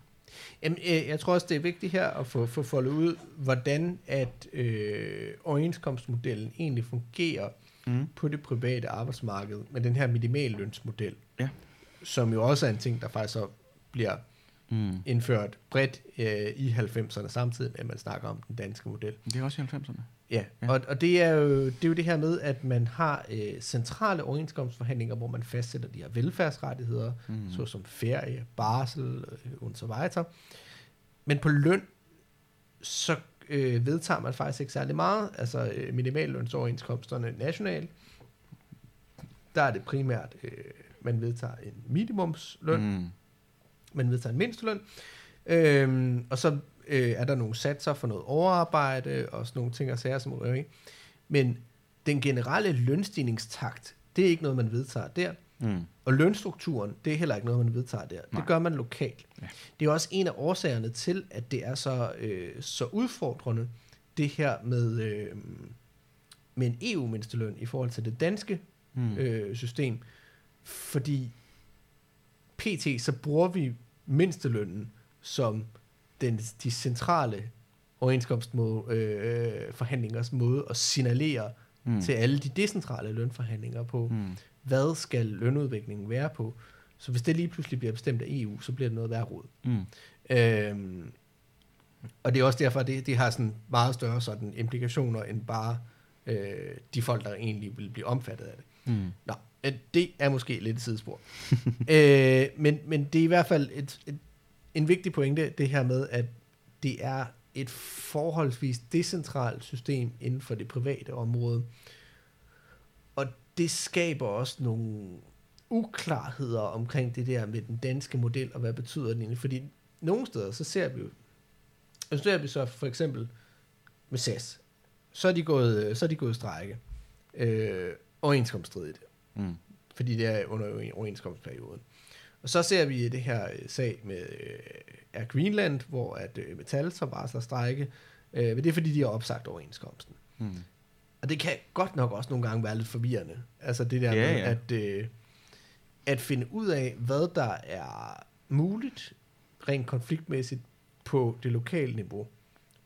Jamen, øh, jeg tror også, det er vigtigt her at få, få foldet ud, hvordan at øh, overenskomstmodellen egentlig fungerer Mm. på det private arbejdsmarked med den her minimallønsmodel, Ja. som jo også er en ting, der faktisk så bliver Mm. indført bredt øh, i 90'erne, samtidig med, at man snakker om den danske model. Det er også i 90'erne. Ja, Ja. og, og det, er jo, det er jo det her med, at man har øh, centrale overenskomstforhandlinger, hvor man fastsætter de her velfærdsrettigheder, Mm. såsom ferie, barsel øh, og så videre. Men på løn, så øh, vedtager man faktisk ikke særlig meget. Altså øh, minimallønsoverenskomsterne nationalt, der er det primært, øh, man vedtager en minimumsløn. Mm. man vedtager en mindsteløn, øhm, og så øh, er der nogle satser for noget overarbejde, og sådan nogle ting og sager, som i. Men den generelle lønstigningstakt, det er ikke noget, man vedtager der. Mm. Og lønstrukturen, det er heller ikke noget, man vedtager der. Nej. Det gør man lokalt. Ja. Det er også en af årsagerne til, at det er så, øh, så udfordrende, det her med, øh, med en EU-mindsteløn i forhold til det danske Mm. øh, system. Fordi pt. så bruger vi mindstelønnen som den, de centrale overenskomstmåde, øh, måde at signalere Mm. til alle de decentrale lønforhandlinger på, mm. Mm. hvad skal lønudviklingen være på. Så hvis det lige pludselig bliver bestemt af EU, så bliver det noget værd råd. Mm. Øhm, og det er også derfor, at det, det har sådan meget større sådan implikationer, end bare øh, de folk, der egentlig vil blive omfattet af det. Mm. Nå, øh, det er måske lidt et sidespor. øh, men, men det er i hvert fald et, et, en vigtig pointe, det her med, at det er et forholdsvis decentralt system inden for det private område. Og det skaber også nogle uklarheder omkring det der med den danske model, og hvad betyder den egentlig? Fordi nogle steder, så ser vi jo, så ser vi så for eksempel med SAS, så er de gået, så er de gået strække. Øh, overenskomststridigt, Mm. fordi det er under overenskomstperioden. Og så ser vi det her øh, sag med øh, Air Greenland, hvor at øh, Metal så varsler strække, øh, men det er fordi, de har opsagt overenskomsten. Mm. Og det kan godt nok også nogle gange være lidt forvirrende. Altså det der Ja, med ja. At, øh, at finde ud af, hvad der er muligt rent konfliktmæssigt på det lokale niveau.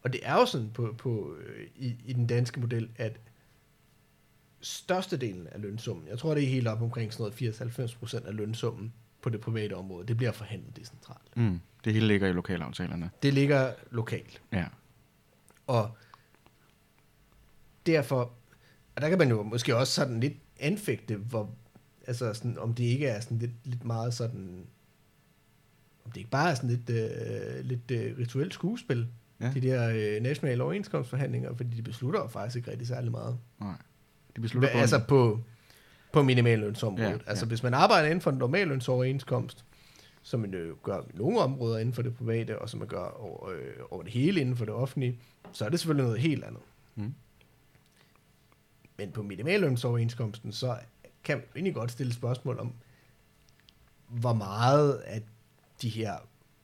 Og det er jo sådan på, på, i, i den danske model, at størstedelen af lønsummen, jeg tror det er helt op omkring sådan noget 80-90% af lønsummen på det private område, det bliver forhandlet decentralt. Mm. Det hele ligger i lokalaftalerne. Det ligger lokalt. Ja. Og derfor, og der kan man jo måske også sådan lidt anfægte, hvor, altså sådan, om det ikke er sådan lidt, lidt meget sådan, om det ikke bare er sådan lidt, øh, lidt øh, rituelt skuespil, Ja. de der øh, nationale overenskomstforhandlinger, fordi de beslutter jo faktisk ikke rigtig særlig meget. Nej. De beslutter Hva, altså på, på minimallønsområdet. Ja, Ja, ja. Altså hvis man arbejder inden for en normallønsoverenskomst, som man jo gør i nogle områder inden for det private, og som man gør over, øh, over det hele inden for det offentlige, så er det selvfølgelig noget helt andet. Mm. Men på minimallønsoverenskomsten, så kan man egentlig godt stille spørgsmål om, hvor meget at de her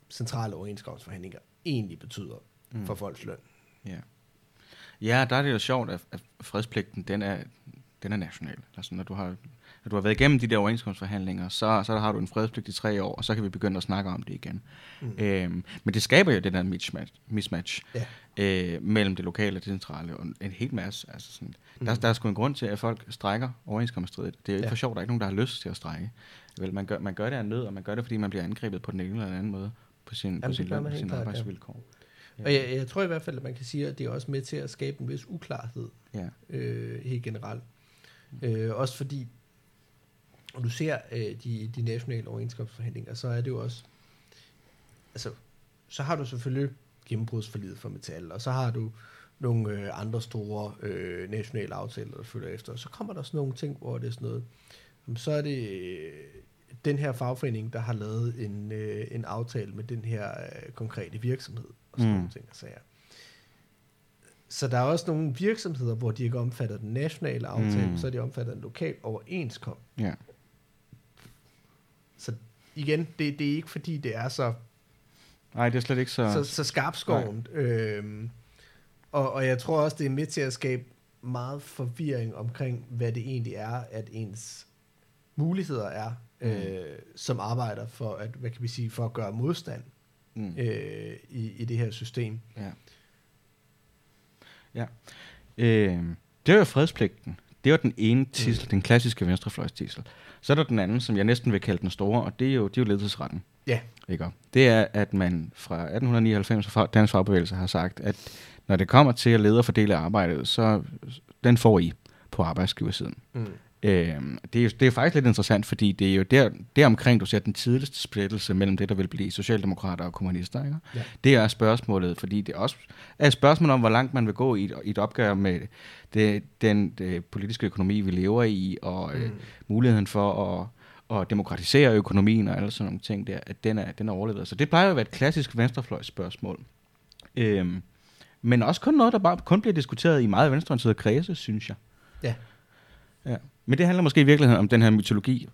centrale overenskomstforhandlinger egentlig betyder Mm. for folks løn. Ja. Ja, der er det jo sjovt, at, at fredspligten, den er, den er national. Altså, når du har, når du har været igennem de der overenskomstforhandlinger, så, så har du en fredspligt i tre år, og så kan vi begynde at snakke om det igen. Mm. Øhm, men det skaber jo det der mismatch, mismatch Ja. øh, mellem det lokale og det centrale, og en hel masse. Altså sådan, mm. der, der er sgu en grund til, at folk strækker overenskomststridigt. Det er jo ikke Ja. ja. for sjovt, der er ikke nogen, der har lyst til at strække. Vel, man, gør, man gør det af nød, og man gør det, fordi man bliver angrebet på den ene eller den anden måde på sin, Jamen, på sin løn helt sine klart, ja. arbejdsvilkår. Og jeg, jeg tror i hvert fald, at man kan sige, at det er også med til at skabe en vis uklarhed Ja. øh, helt generelt. Øh, også fordi, når du ser øh, de, de nationale overenskomstforhandlinger, så er det jo også, altså, så har du selvfølgelig gennembrudsforlidet for metal, og så har du nogle øh, andre store øh, nationale aftaler, der følger efter. Og så kommer der sådan nogle ting, hvor det er sådan noget, jamen, så er det øh, den her fagforening, der har lavet en, øh, en aftale med den her øh, konkrete virksomhed, og sådan Mm. mm. nogle ting og sager. Så der er også nogle virksomheder, hvor de ikke omfatter den nationale aftale, Mm. så er de omfattet af en lokal overenskomst. ja. Så igen, det, det er ikke fordi, det er så, Nej, det er slet ikke så... så, så skarpskoven. Øhm, og, og jeg tror også, det er med til at skabe meget forvirring omkring, hvad det egentlig er, at ens muligheder er, Mm. øh, som arbejder for at, hvad kan vi sige, for at gøre modstand mm. øh, i, i det her system. Ja. Ja. Øh, det var jo fredspligten. Det var den ene titel, mm. den klassiske venstrefløjstitel. Så er der den anden, som jeg næsten vil kalde den store, og det er jo, det er jo ledelsesretten. Ja. Ikke? op? Det er, at man fra 1899 og fra Dansk Fagbevægelse har sagt, at når det kommer til at lede og fordele arbejdet, så den får I på arbejdsgiversiden. Mm. Øhm, det, er jo, det er faktisk lidt interessant, fordi det er jo der, der omkring, du ser den tidligste splittelse mellem det, der vil blive socialdemokrater og kommunister. Ikke? Ja. Det er spørgsmålet, fordi det også er et spørgsmål om, hvor langt man vil gå i et, i et opgør med det, den det politiske økonomi, vi lever i, og mm. øh, Mm. muligheden for at, at demokratisere økonomien og alle sådan nogle ting der, at den er, den er overlevet. Så det plejer jo at være et klassisk venstrefløjsspørgsmål. Øhm, men også kun noget, der bare kun bliver diskuteret i meget venstreorienterede kredse, synes jeg. Ja. Ja. Men det handler måske i virkeligheden om den her mytologi,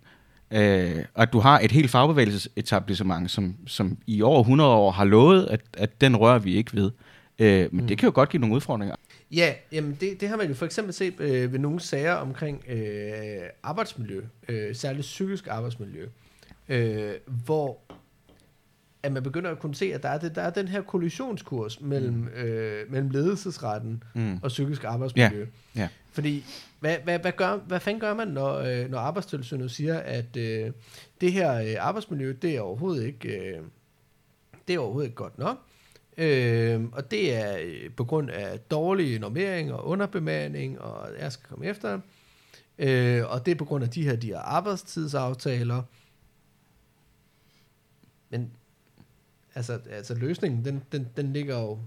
øh, og at du har et helt fagbevægelsesetablissement, som, som i over 100 år har lovet, at, at den rører vi ikke ved. Øh, men mm. det kan jo godt give nogle udfordringer. Ja, jamen det, det har man jo for eksempel set øh, ved nogle sager omkring øh, arbejdsmiljø, øh, særligt psykisk arbejdsmiljø, øh, hvor at man begynder at kunne se, at der er, det, der er den her kollisionskurs mellem, mm. øh, mellem ledelsesretten Mm. og psykisk arbejdsmiljø. Ja. Fordi, hvad, hvad, hvad, gør, hvad fanden gør man, når, øh, når arbejdstilsynet siger, at øh, det her øh, arbejdsmiljø, det er overhovedet ikke, øh, det er overhovedet ikke godt nok. Øh, og det er øh, på grund af dårlige normering og underbemanding, og jeg skal komme efter. Øh, og det er på grund af de her, de her arbejdstidsaftaler. Men altså, altså løsningen, den, den, den ligger jo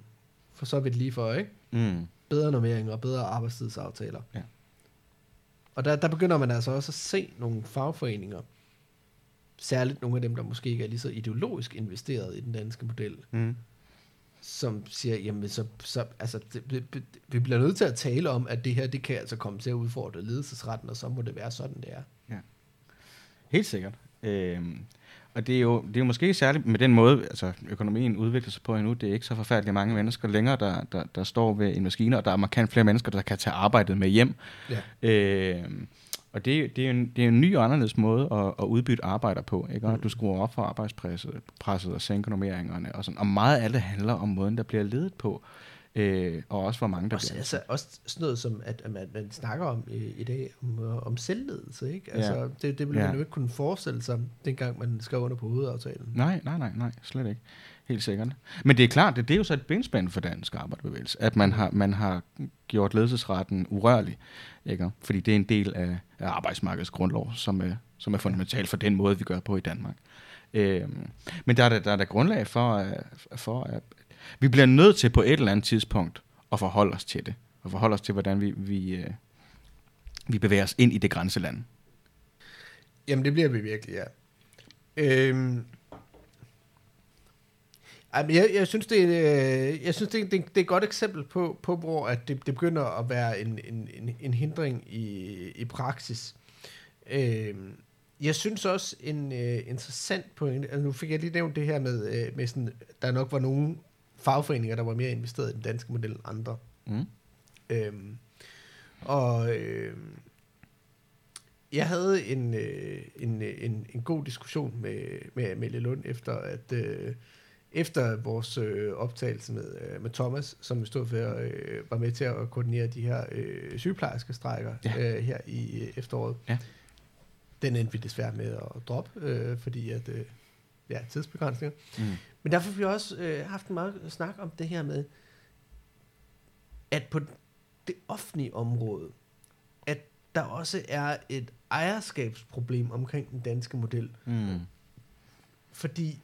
for så vidt lige for, ikke? Mm bedre normeringer og bedre arbejdstidsaftaler. Ja. Og der, der begynder man altså også at se nogle fagforeninger, særligt nogle af dem, der måske ikke er lige så ideologisk investeret i den danske model, Mm. som siger, jamen så, så altså, det, det, vi bliver nødt til at tale om, at det her, det kan altså komme til at udfordre ledelsesretten, og så må det være sådan, det er. Helt sikkert. Øhm, og det er, jo, det er jo måske særligt med den måde, altså økonomien udvikler sig på endnu. Det er ikke så forfærdeligt mange mennesker længere, der, der, der står ved en maskine, og der er markant flere mennesker, der kan tage arbejdet med hjem. Ja. Øhm, og det, det, er en, det er en ny og anderledes måde at, at udbytte arbejder på. Ikke? Og du skruer op for arbejdspresset presset og sænker normeringerne. Og, sådan. og meget af det handler om måden, der bliver ledet på. Øh, og også hvor mange der Også, bliver. altså, også sådan noget som, at, at man, man snakker om i, i dag, om, om selvledelse, ikke? Altså, Ja. det, det ville Ja. man jo ikke kunne forestille sig, dengang man skrev under på hovedaftalen. Nej, nej, nej, nej, slet ikke. Helt sikkert. Men det er klart, det, det er jo så et benspænd for dansk arbejderbevægelse, at man har, man har gjort ledelsesretten urørlig, ikke? fordi det er en del af, af arbejdsmarkedets grundlov, som er, som er fundamental for den måde, vi gør på i Danmark. Øhm, men der er, der, der er der grundlag for, øh, for, at vi bliver nødt til på et eller andet tidspunkt at forholde os til det, og forholde os til, hvordan vi, vi, øh, vi bevæger os ind i det grænseland. Jamen, det bliver vi virkelig, ja. Øhm, jeg, jeg synes, det er, øh, jeg synes, det er, det, er, det er et godt eksempel på, på hvor at det, det begynder at være en, en, en, en hindring i, i praksis. Øhm, jeg synes også en øh, interessant pointe, altså nu fik jeg lige nævnt det her med, øh, med sådan, der nok var nogen fagforeninger, der var mere investeret i den danske model end andre. Mm. Øhm, og, øh, jeg havde en, øh, en, øh, en, en god diskussion med, med Amelie Lund efter, at øh, efter vores øh, optagelse med, øh, med Thomas, som stod for, øh, var med til at koordinere de her øh, sygeplejerske strækker Ja. øh, her i øh, efteråret. Ja. Den endte vi desværre med at droppe, øh, fordi at, øh, ja, tidsbegrænsninger. Mm. Men derfor har vi også øh, haft en meget snak om det her med, at på det offentlige område, at der også er et ejerskabsproblem omkring den danske model. Mm. Fordi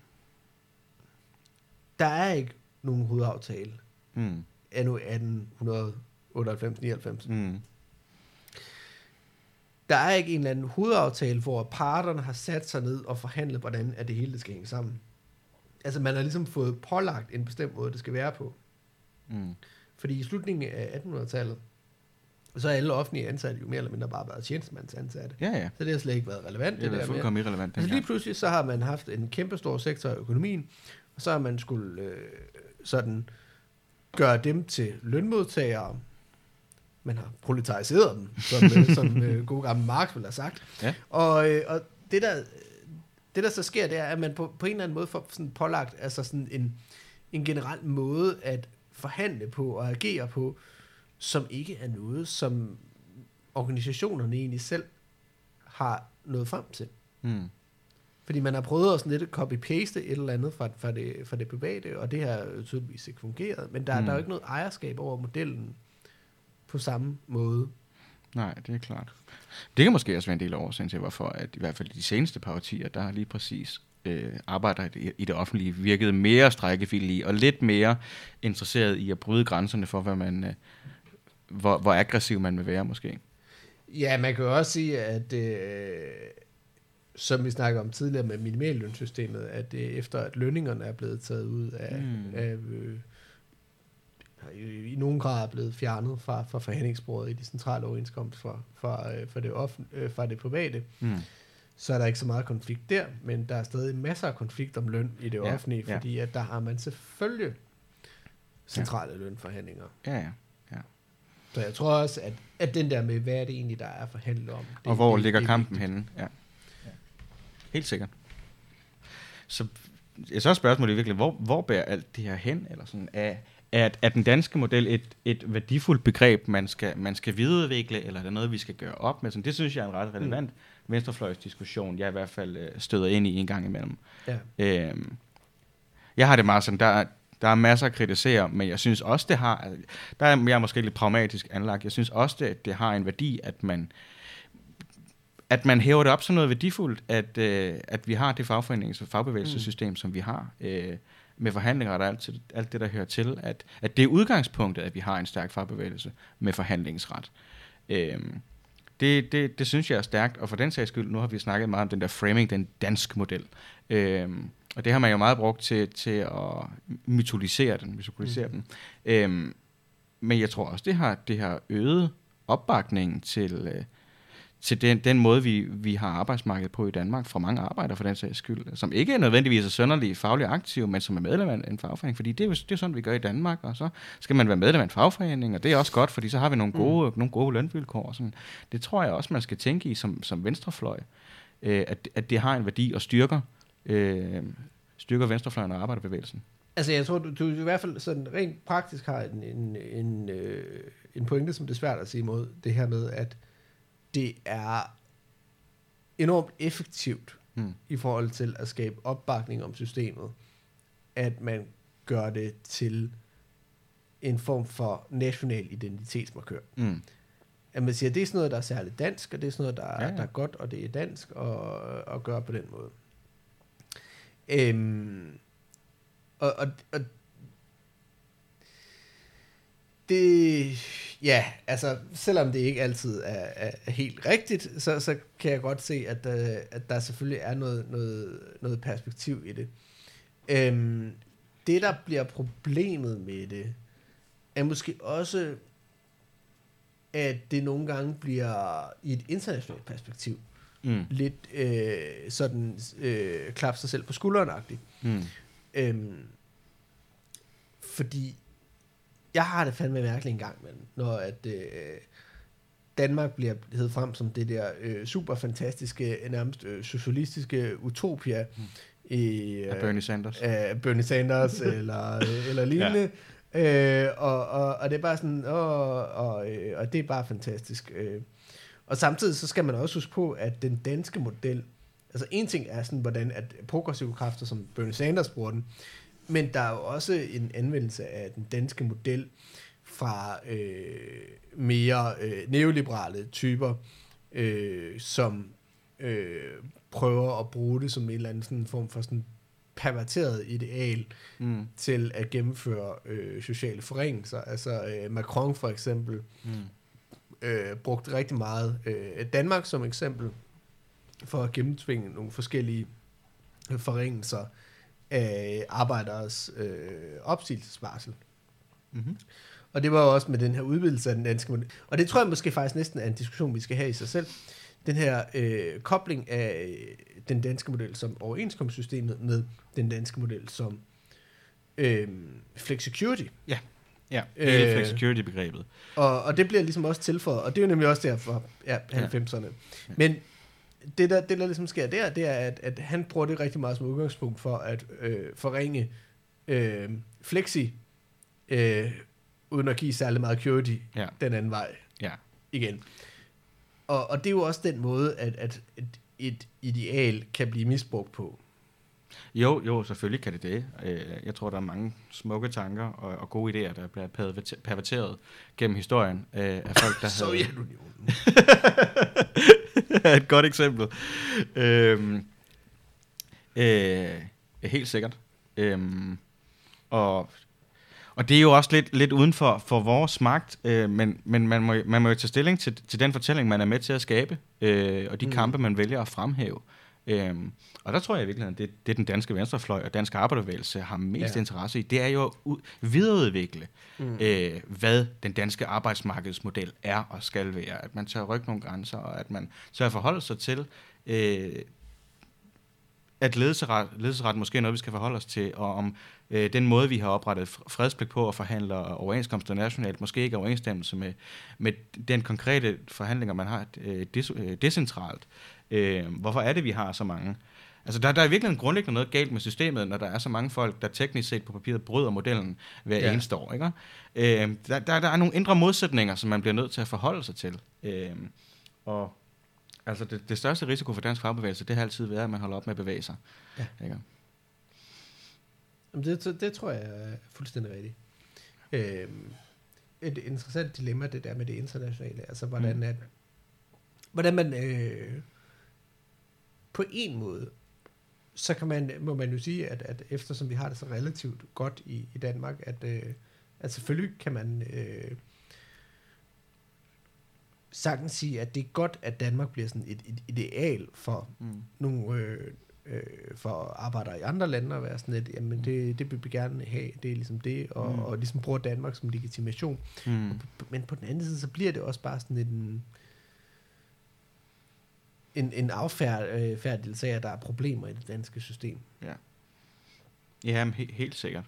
der er ikke nogen hovedaftale Mm. anno 1898-99. Mm. Der er ikke en eller anden hovedaftale, hvor parterne har sat sig ned og forhandlet, hvordan at det hele det skal hænge sammen. Altså man har ligesom fået pålagt en bestemt måde, det skal være på. Mm. Fordi i slutningen af 1800-tallet, så er alle offentlige ansatte jo mere eller mindre bare været tjenestemandsansatte. Ja, ja. Så det har slet ikke været relevant. Det er der været fuldkommen irrelevant. Altså lige pludselig, så har man haft en kæmpe stor sektor af økonomien, og så har man skulle øh, sådan gøre dem til lønmodtagere. Man har proletariseret dem, som, øh, som øh, god gammel Marx ville have sagt. Ja. Og, øh, og det, der, det, der så sker, det er, at man på, på en eller anden måde får sådan pålagt altså sådan en, en generel måde at forhandle på og agere på, som ikke er noget, som organisationerne egentlig selv har nået frem til. Mm. Fordi man har prøvet at sådan lidt copy-paste et eller andet fra, fra, det, fra det private, og det har tydeligvis ikke fungeret. Men der, Mm. mm. der er jo ikke noget ejerskab over modellen på samme måde. Nej, det er klart. Det kan måske også være en del af årsagen til, hvorfor at i hvert fald de seneste par årtier, der har lige præcis øh, arbejder i det, i det offentlige virket mere strækkevillige og lidt mere interesseret i at bryde grænserne for, hvad man, øh, hvor, hvor aggressiv man vil være måske. Ja, man kan jo også sige, at øh, som vi snakkede om tidligere med minimallønssystemet, at øh, efter at lønningerne er blevet taget ud af, mm. af øh, i, i nogen grad er blevet fjernet fra, fra forhandlingsbordet i de centrale overenskomst fra, fra, øh, fra, det, offent, øh, fra det private, Mm. så er der ikke så meget konflikt der, men der er stadig masser af konflikt om løn i det Ja, offentlige, ja. fordi at der har man selvfølgelig centrale ja. lønforhandlinger. Ja, ja. Så jeg tror også, at, at den der med, hvad er det egentlig, der er forhandlet om. Det, Og hvor det, ligger det kampen vigtigt. henne? Ja. Helt sikkert. Så jeg så er spørgsmålet virkelig, hvor, hvor bærer alt det her hen? Eller sådan, er, er, er den danske model et, et værdifuldt begreb, man skal, man skal videreudvikle, eller er det noget, vi skal gøre op med? Sådan, det synes jeg er en ret relevant mm. venstrefløjsdiskussion, jeg i hvert fald øh, støder ind i en gang imellem. Ja. Øhm, jeg har det meget sådan, der, er- der er masser at kritisere, men jeg synes også, det har, der er jeg måske lidt pragmatisk anlagt, jeg synes også, det, det har en værdi, at man, at man hæver det op som noget værdifuldt, at, øh, at vi har det fagforenings- og fagbevægelsessystem, mm. som vi har, øh, med forhandlinger og alt, alt det, der hører til, at, at det er udgangspunktet, at vi har en stærk fagbevægelse med forhandlingsret. Øh, det, det, det synes jeg er stærkt, og for den sags skyld, nu har vi snakket meget om den der framing, den danske model. Øhm, og det har man jo meget brugt til, til at mytologisere den. Mytologisere mm. den. Øhm, men jeg tror også, det har, det har øget opbakningen til, øh, til den, den måde, vi, vi har arbejdsmarkedet på i Danmark, fra mange arbejdere for den sags skyld, som ikke er nødvendigvis er sønderlig fagligt aktive, men som er medlem af en fagforening, fordi det er jo det er sådan, vi gør i Danmark, og så skal man være medlem af en fagforening, og det er også godt, fordi så har vi nogle gode, mm. nogle gode lønvilkår. Og sådan. Det tror jeg også, man skal tænke i som, som venstrefløj, øh, at, at det har en værdi og styrker, øh, styrker venstrefløjen og arbejderbevægelsen. Altså, jeg tror, du, du i hvert fald sådan rent praktisk har en, en, en, øh, en pointe, som det er svært at sige imod, det her med, at det er enormt effektivt Mm. i forhold til at skabe opbakning om systemet, at man gør det til en form for national identitetsmarkør. Mm. At man siger, at det er sådan noget, der er særligt dansk, og det er sådan noget, der, Ja, ja, ja. der er godt, og det er dansk, og, og gøre på den måde. Øhm, og, og, og det, ja, altså, selvom det ikke altid er, er, helt rigtigt, så, så kan jeg godt se, at, øh, at der selvfølgelig er noget, noget, noget perspektiv i det. Øhm, det, der bliver problemet med det, er måske også, at det nogle gange bliver i et internationalt perspektiv Mm. lidt øh, sådan øh, klap sig selv på skulderen-agtigt. Mm. Øhm, fordi jeg har det fandme mærkeligt en gang imellem, når at, øh, Danmark bliver hed frem som det der øh, super fantastiske, nærmest øh, socialistiske utopia mm. i øh, af Bernie Sanders. Af Bernie Sanders eller, øh, eller lignende. Ja. Øh, og, og, og det er bare sådan, og, og, øh, og det er bare fantastisk. Øh. Og samtidig så skal man også huske på, at den danske model, altså en ting er sådan, hvordan at progressive kræfter, som Bernie Sanders bruger den, men der er jo også en anvendelse af den danske model fra øh, mere øh, neoliberale typer, øh, som øh, prøver at bruge det som en eller anden sådan form for sådan perverteret ideal mm. til at gennemføre øh, sociale forringelser. Altså øh, Macron for eksempel mm. øh, brugte rigtig meget øh, Danmark som eksempel for at gennemtvinge nogle forskellige forringelser af arbejderes øh, opsigelsesvarsel. Mm-hmm. Og det var jo også med den her udvidelse af den danske model. Og det tror jeg måske faktisk næsten er en diskussion, vi skal have i sig selv. Den her øh, kobling af den danske model som overenskomstsystemet med den danske model som øh, flexicurity. Ja, ja hele øh, flexicurity-begrebet. Og, og det bliver ligesom også tilføjet, og det er jo nemlig også derfor, ja, 90'erne. Ja. Men det der, det, der ligesom sker der, det er, at, at han bruger det rigtig meget som udgangspunkt for at øh, forringe øh, flexi, øh, uden at give særlig meget security ja. den anden vej ja. igen. Og, og det er jo også den måde, at, at et, et ideal kan blive misbrugt på. Jo, jo, selvfølgelig kan det det. Øh, jeg tror, der er mange smukke tanker og, og gode idéer, der bliver perverteret gennem historien af folk, der Sovjetunionen. et godt eksempel. Øhm, øh, helt sikkert. Øhm, og og det er jo også lidt, lidt uden for, for vores magt, øh, men, men man, må, man må jo tage stilling til, til den fortælling, man er med til at skabe, øh, og de mm. kampe, man vælger at fremhæve. Øhm, og der tror jeg i virkeligheden, det, det den danske venstrefløj og dansk arbejderbevægelse har mest ja. interesse i, det er jo at u- videreudvikle, mm. øh, hvad den danske arbejdsmarkedsmodel er og skal være. At man tør rykke nogle grænser, og at man tør forholde sig til, øh, at ledelseret, ledelseret måske er noget, vi skal forholde os til, og om øh, den måde, vi har oprettet fredspligt på og forhandler overenskomster nationalt, måske ikke er overensstemmelse med, med den konkrete forhandlinger, man har øh, des, øh, decentralt. Øh, hvorfor er det, vi har så mange? Altså, der, der er virkelig en grundlæggende noget galt med systemet, når der er så mange folk, der teknisk set på papiret bryder modellen hver ja. eneste år. Ikke? Øh, der, der, der er nogle indre modsætninger, som man bliver nødt til at forholde sig til. Øh, og altså, det, det største risiko for dansk fagbevægelse, det har altid været, at man holder op med at bevæge sig. Ja. Ikke? Jamen, det, det tror jeg er fuldstændig rigtigt. Øh, et interessant dilemma, det der med det internationale. Altså, hvordan, mm. at, hvordan man... Øh, på en måde, så kan man, må man jo sige, at, at eftersom vi har det så relativt godt i, i Danmark, at, øh, at selvfølgelig kan man øh, sagtens sige, at det er godt, at Danmark bliver sådan et, et ideal for mm. nogle øh, øh, for arbejdere i andre lande at være sådan lidt, jamen det, det vil vi gerne have, det er ligesom det, og, mm. og ligesom bruger Danmark som legitimation. Mm. Men på den anden side, så bliver det også bare sådan en, en, en affærdelse af, at der er problemer i det danske system. Ja. Jamen, he- helt sikkert.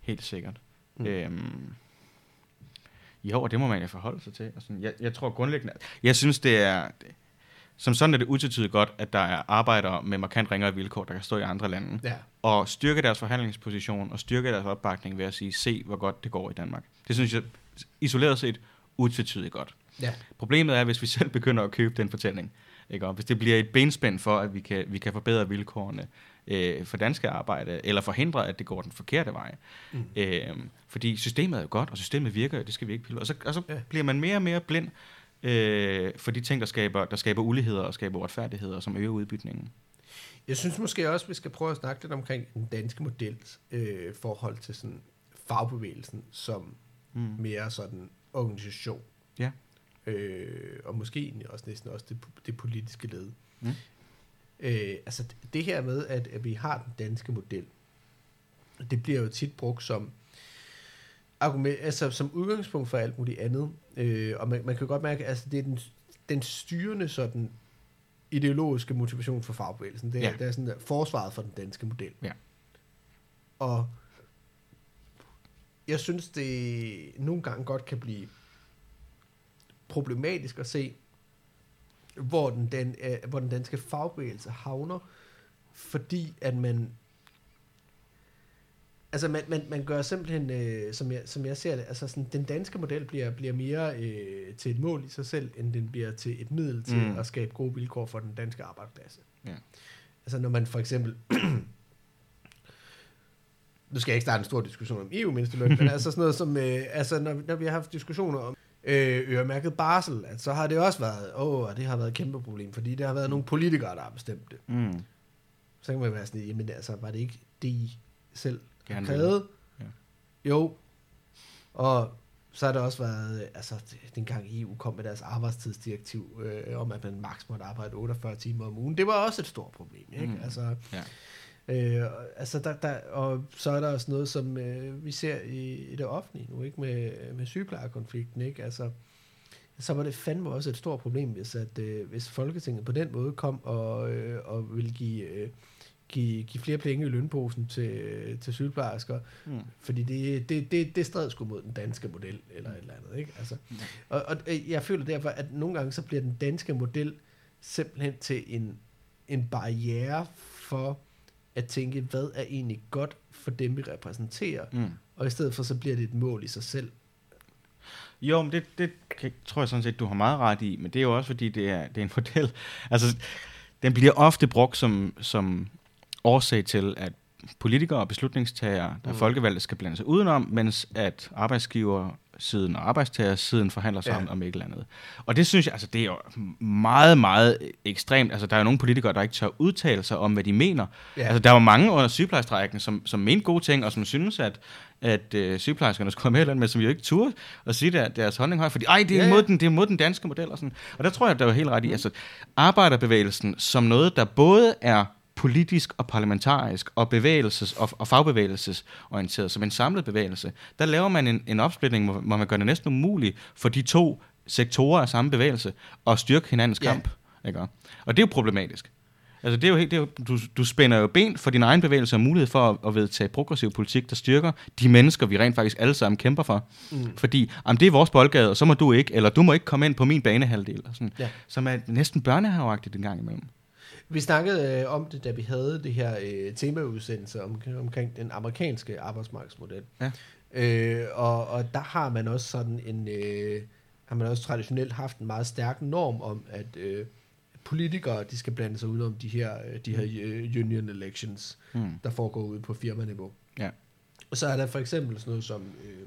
Helt sikkert. Mm. Øhm, jo, og det må man jo forholde sig til. Altså, jeg, jeg tror grundlæggende, jeg synes, det er, som sådan er det utvetydigt godt, at der er arbejdere med markant ringere vilkår, der kan stå i andre lande, ja. og styrke deres forhandlingsposition, og styrke deres opbakning ved at sige, se hvor godt det går i Danmark. Det synes jeg isoleret set utvetydigt godt. Ja. Problemet er, hvis vi selv begynder at købe den fortælling, ikke? Og hvis det bliver et benspænd for, at vi kan, vi kan forbedre vilkårene øh, for danske arbejde, eller forhindre, at det går den forkerte vej. Mm. Øh, fordi systemet er jo godt, og systemet virker jo, det skal vi ikke pille. Og så, og så ja. bliver man mere og mere blind øh, for de ting, der skaber, der skaber uligheder og skaber uretfærdigheder, som øger udbytningen. Jeg synes måske også, vi skal prøve at snakke lidt omkring den danske models øh, forhold til sådan fagbevægelsen som mm. mere sådan organisation. Ja. Øh, og måske egentlig også næsten også det, det politiske led. Mm. Øh, altså det her med, at, at vi har den danske model, det bliver jo tit brugt som argument, altså som udgangspunkt for alt muligt andet. Øh, og man, man kan godt mærke, at altså, det er den, den styrende sådan ideologiske motivation for fagbevægelsen. Det er, ja. det er sådan der, forsvaret for den danske model. Ja. Og jeg synes, det nogle gange godt kan blive problematisk at se, hvor den, den, øh, hvor den danske fagbevægelse havner, fordi at man Altså, man, man, man gør simpelthen, øh, som, jeg, som jeg ser det, altså sådan, den danske model bliver, bliver mere øh, til et mål i sig selv, end den bliver til et middel til Mm. at skabe gode vilkår for den danske arbejdsplads. Ja. Altså, når man for eksempel... nu skal jeg ikke starte en stor diskussion om EU-mindsteløn, men altså sådan noget som, øh, altså når, når vi har haft diskussioner om øh, øremærket barsel, at så har det også været, åh, det har været et kæmpe problem, fordi der har været nogle politikere, der har bestemt det. Mm. Så kan man være sådan, jamen altså, var det ikke det, I selv Gerne krævede? Ja. Jo. Og så har der også været, altså det- dengang EU kom med deres arbejdstidsdirektiv, øh, om at man maks måtte arbejde 48 timer om ugen, det var også et stort problem, ikke? Mm. Altså, Ja. Øh, altså der, der, og så er der også noget, som øh, vi ser i, i det offentlige nu, ikke med, med sygeplejerkonflikten, ikke? Altså, så var det fandme også et stort problem, hvis, at, øh, hvis Folketinget på den måde kom og, øh, og ville give, øh, give, give flere penge i lønposen til, til sygeplejersker, Mm. fordi det, det, det, det stred sgu mod den danske model, eller et eller andet, ikke? Altså, Mm. og, og øh, jeg føler derfor, at nogle gange så bliver den danske model simpelthen til en, en barriere for at tænke, hvad er egentlig godt for dem, vi repræsenterer, Mm. og i stedet for så bliver det et mål i sig selv. Jo, men det, det kan- tror jeg sådan set, du har meget ret i, men det er jo også fordi, det er, det er en model. Altså, den bliver ofte brugt som, som årsag til, at politikere og beslutningstagere, der er Mm. folkevalgte, skal blande sig udenom, mens at arbejdsgiver siden og arbejdstagersiden forhandler sig Ja. om, et eller andet. Og det synes jeg, altså det er jo meget, meget ekstremt. Altså der er jo nogle politikere, der ikke tør udtale sig om, hvad de mener. Ja. Altså der var mange under sygeplejestrækken, som, som mente gode ting, og som synes, at, at øh, sygeplejerskerne skulle have med, men som jo ikke turde at sige der, deres holdning højt, fordi ej, det er, Ja, mod den, det er mod den danske model. Og, sådan. og der tror jeg, der var helt ret i. Altså arbejderbevægelsen som noget, der både er politisk og parlamentarisk og bevægelses- og, og fagbevægelsesorienteret som en samlet bevægelse, der laver man en, en opsplitning, hvor, hvor man gør det næsten umuligt for de to sektorer af samme bevægelse at styrke hinandens Ja. kamp. Ikke? Og det er jo problematisk. Altså det er jo helt, det er jo, du, du spænder jo ben for din egen bevægelse og mulighed for at, at vedtage progressiv politik, der styrker de mennesker, vi rent faktisk alle sammen kæmper for. Mm. Fordi, jamen, det er vores boldgade, og så må du ikke, eller du må ikke komme ind på min banehalvdel. Og sådan, Ja. Som er næsten børnehaveagtigt en gang imellem. Vi snakkede øh, om det, da vi havde det her øh, temaudsendelse om, omkring den amerikanske arbejdsmarkedsmodel. Ja. Øh, og, og der har man også sådan en, øh, har man også traditionelt haft en meget stærk norm om, at øh, politikere, de skal blande sig udenom de her, øh, de her øh, union elections, Mm. der foregår ude på firmaniveau. Ja. Og så er der for eksempel sådan noget som øh,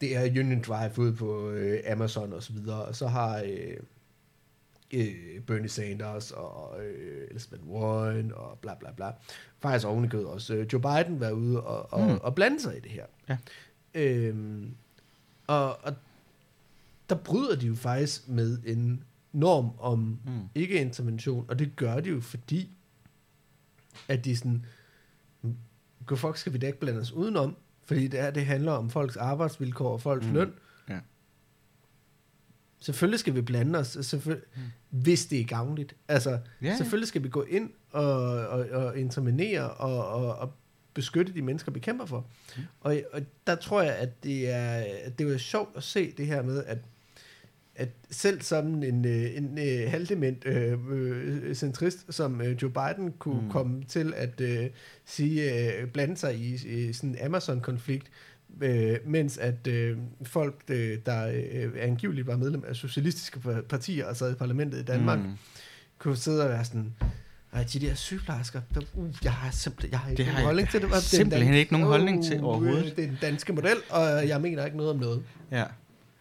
det er Union Drive ude på øh, Amazon og så videre, og så har øh, øh, Bernie Sanders og øh, Elizabeth Warren og bla bla bla, faktisk ovenikøbet også øh, Joe Biden været ude og, og, Mm. og blande sig i det her. Ja. Øhm, og, og der bryder de jo faktisk med en norm om Mm. ikke-intervention, og det gør de jo, fordi at de sådan, hvor fuck skal vi da ikke blande os udenom? Fordi det, er, det handler om folks arbejdsvilkår og folks mm. løn. Selvfølgelig skal vi blande os, selvfølgelig, Mm. hvis det er gavnligt. Altså, ja. selvfølgelig skal vi gå ind og, og, og intervenere og, og, og beskytte de mennesker, vi kæmper for. Mm. Og, og der tror jeg, at det er, at det er sjovt at se det her med, at at selv sådan en, øh, en øh, halvdement øh, øh, centrist som Joe Biden kunne mm. komme til at øh, sige øh, blande sig i, i sådan en Amazon-konflikt, øh, mens at øh, folk, øh, der øh, angiveligt var medlem af socialistiske par- partier og sad i parlamentet i Danmark, mm. Kunne sidde og være sådan, ej, de der sygeplejersker, der, uh, jeg har simpelthen jeg har ikke Det nogen har jeg- holdning til det. og den simpelthen ikke nogen holdning til overhovedet. Det er den danske model, og jeg mener ikke noget om noget. Ja.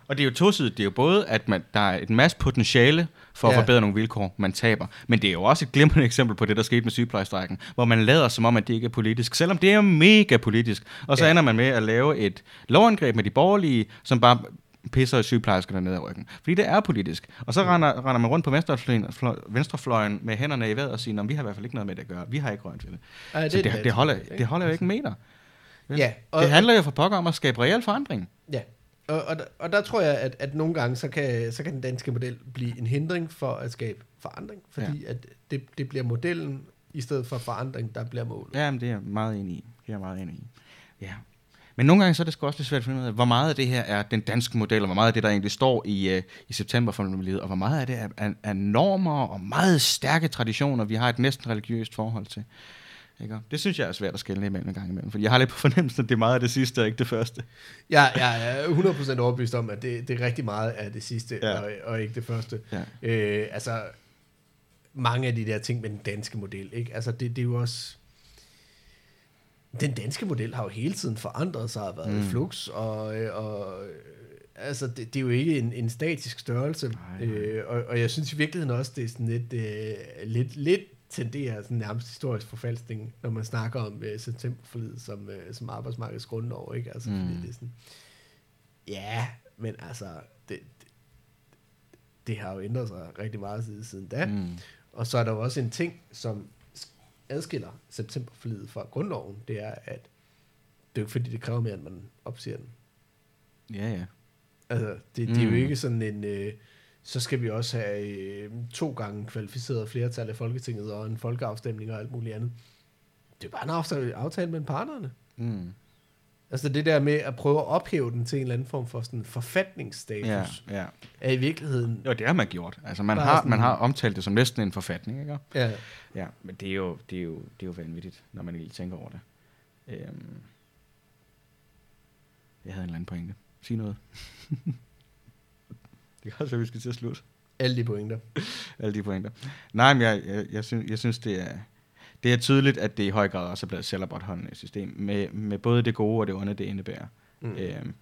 Og det er jo tosidigt. Det er jo både, at man, der er et masse potentiale for at Ja. forbedre nogle vilkår, man taber. Men det er jo også et glimrende eksempel på det, der skete med sygeplejerstrækken, hvor man lader som om, at det ikke er politisk, selvom det er mega politisk. Og så Ja. ender man med at lave et lovangreb med de borgerlige, som bare pisser sygeplejerskerne ned ad ryggen. Fordi det er politisk. Og så render, render man rundt på venstrefløjen, fløj- venstrefløjen med hænderne i vejret og siger, "Nå, vi har i hvert fald ikke noget med det at gøre. Vi har ikke rørt ved det. Ej, Så er det, det, holder, det holder jo ikke en meter. Ja, og, Det handler jo for pokker om at skabe reel forandring. Ja, og, og, der- og der tror jeg, at, at nogle gange, så kan, så kan den danske model blive en hindring for at skabe forandring, fordi ja. at det, det bliver modellen, i stedet for forandring, der bliver målet. Ja, men det er jeg meget enig i. Det er jeg meget enig i. Ja. Men nogle gange så er det også lidt svært at finde ud af, hvor meget af det her er den danske model, og hvor meget af det, der egentlig står i, uh, i september for og hvor meget af det er, er, er normer og meget stærke traditioner, vi har et næsten religiøst forhold til. Ikke? Det synes jeg er svært at skælne imellem en gang imellem, for jeg har lidt på fornemmelsen, at det er meget af det sidste, og ikke det første. Ja, jeg er 100% overbevist om, at det, det er rigtig meget af det sidste, ja. og, og ikke det første. Ja. Øh, altså, mange af de der ting med den danske model, ikke? Altså, det, det er jo også den danske model har jo hele tiden forandret sig og været mm. i flux, og, og altså, det, det er jo ikke en, en statisk størrelse, nej, nej. Øh, og, og jeg synes i virkeligheden også, det er sådan lidt, øh, lidt, lidt tenderer sådan nærmest historisk forfalskning, når man snakker om øh, septemberforlidet som, øh, som arbejdsmarkedets grundlov, ikke? Altså, mm. fordi det er sådan, ja, men altså, det, det, det har jo ændret sig rigtig meget siden, siden da. Mm. Og så er der jo også en ting, som adskiller septemberforlidet fra grundloven, det er, at det er jo ikke fordi, det kræver mere, end man opsiger den. Ja, ja. Altså, det, det er jo mm. ikke sådan en... Øh, så skal vi også have øh, to gange kvalificeret flertal af Folketinget og en folkeafstemning og alt muligt andet. Det er bare en aftale, aftale mellem partnerne. Mm. Altså det der med at prøve at ophæve den til en eller anden form for sådan forfatningsstatus, ja, ja. er i virkeligheden... Jo, det har man gjort. Altså man har, sådan, man har omtalt det som næsten en forfatning, ikke? Ja. Ja, men det er jo, det er jo, det er jo vanvittigt, når man lige tænker over det. Øhm. Jeg havde en eller anden pointe. Sig noget. det kan også være, vi skal til at slutte. Alle de pointer. Alle de pointer. Nej, men jeg, jeg, jeg, synes, jeg synes, det er, det er tydeligt, at det i høj grad også er blevet selvopretholdende system, med, med både det gode og det onde, det indebærer. Mm. Øhm,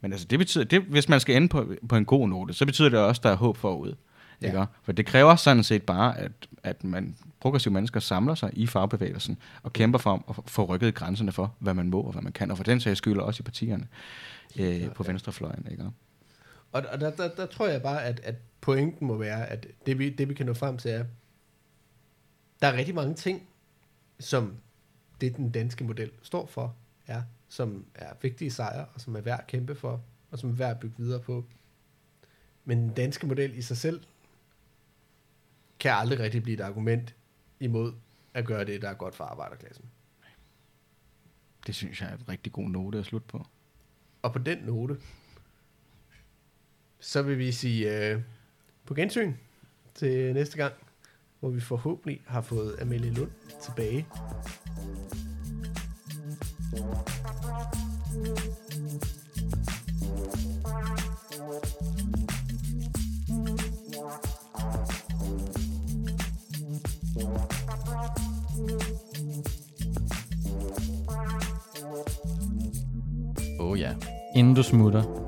men altså, det betyder, det, hvis man skal ende på, på en god note, så betyder det også, at der er håb forud. Ja. Ikke? For det kræver sådan set bare, at, at man progressive mennesker samler sig i fagbevægelsen og kæmper for at få rykket grænserne for, hvad man må og hvad man kan, og for den sags skyld også i partierne øh, ja, på venstrefløjen. Ikke? Og, og der, der, der tror jeg bare, at, at pointen må være, at det vi, det vi kan nå frem til er, der er rigtig mange ting, som det den danske model står for, er, som er vigtige sejre, og som er værd at kæmpe for, og som er værd at bygge videre på. Men den danske model i sig selv, kan aldrig rigtig blive et argument imod at gøre det, der er godt for arbejderklassen. Det synes jeg er en rigtig god note at slutte på. Og på den note, så vil vi sige øh, på gensyn til næste gang, hvor vi forhåbentlig har fået Amelie Lund tilbage. Oh ja. Inden du smutter,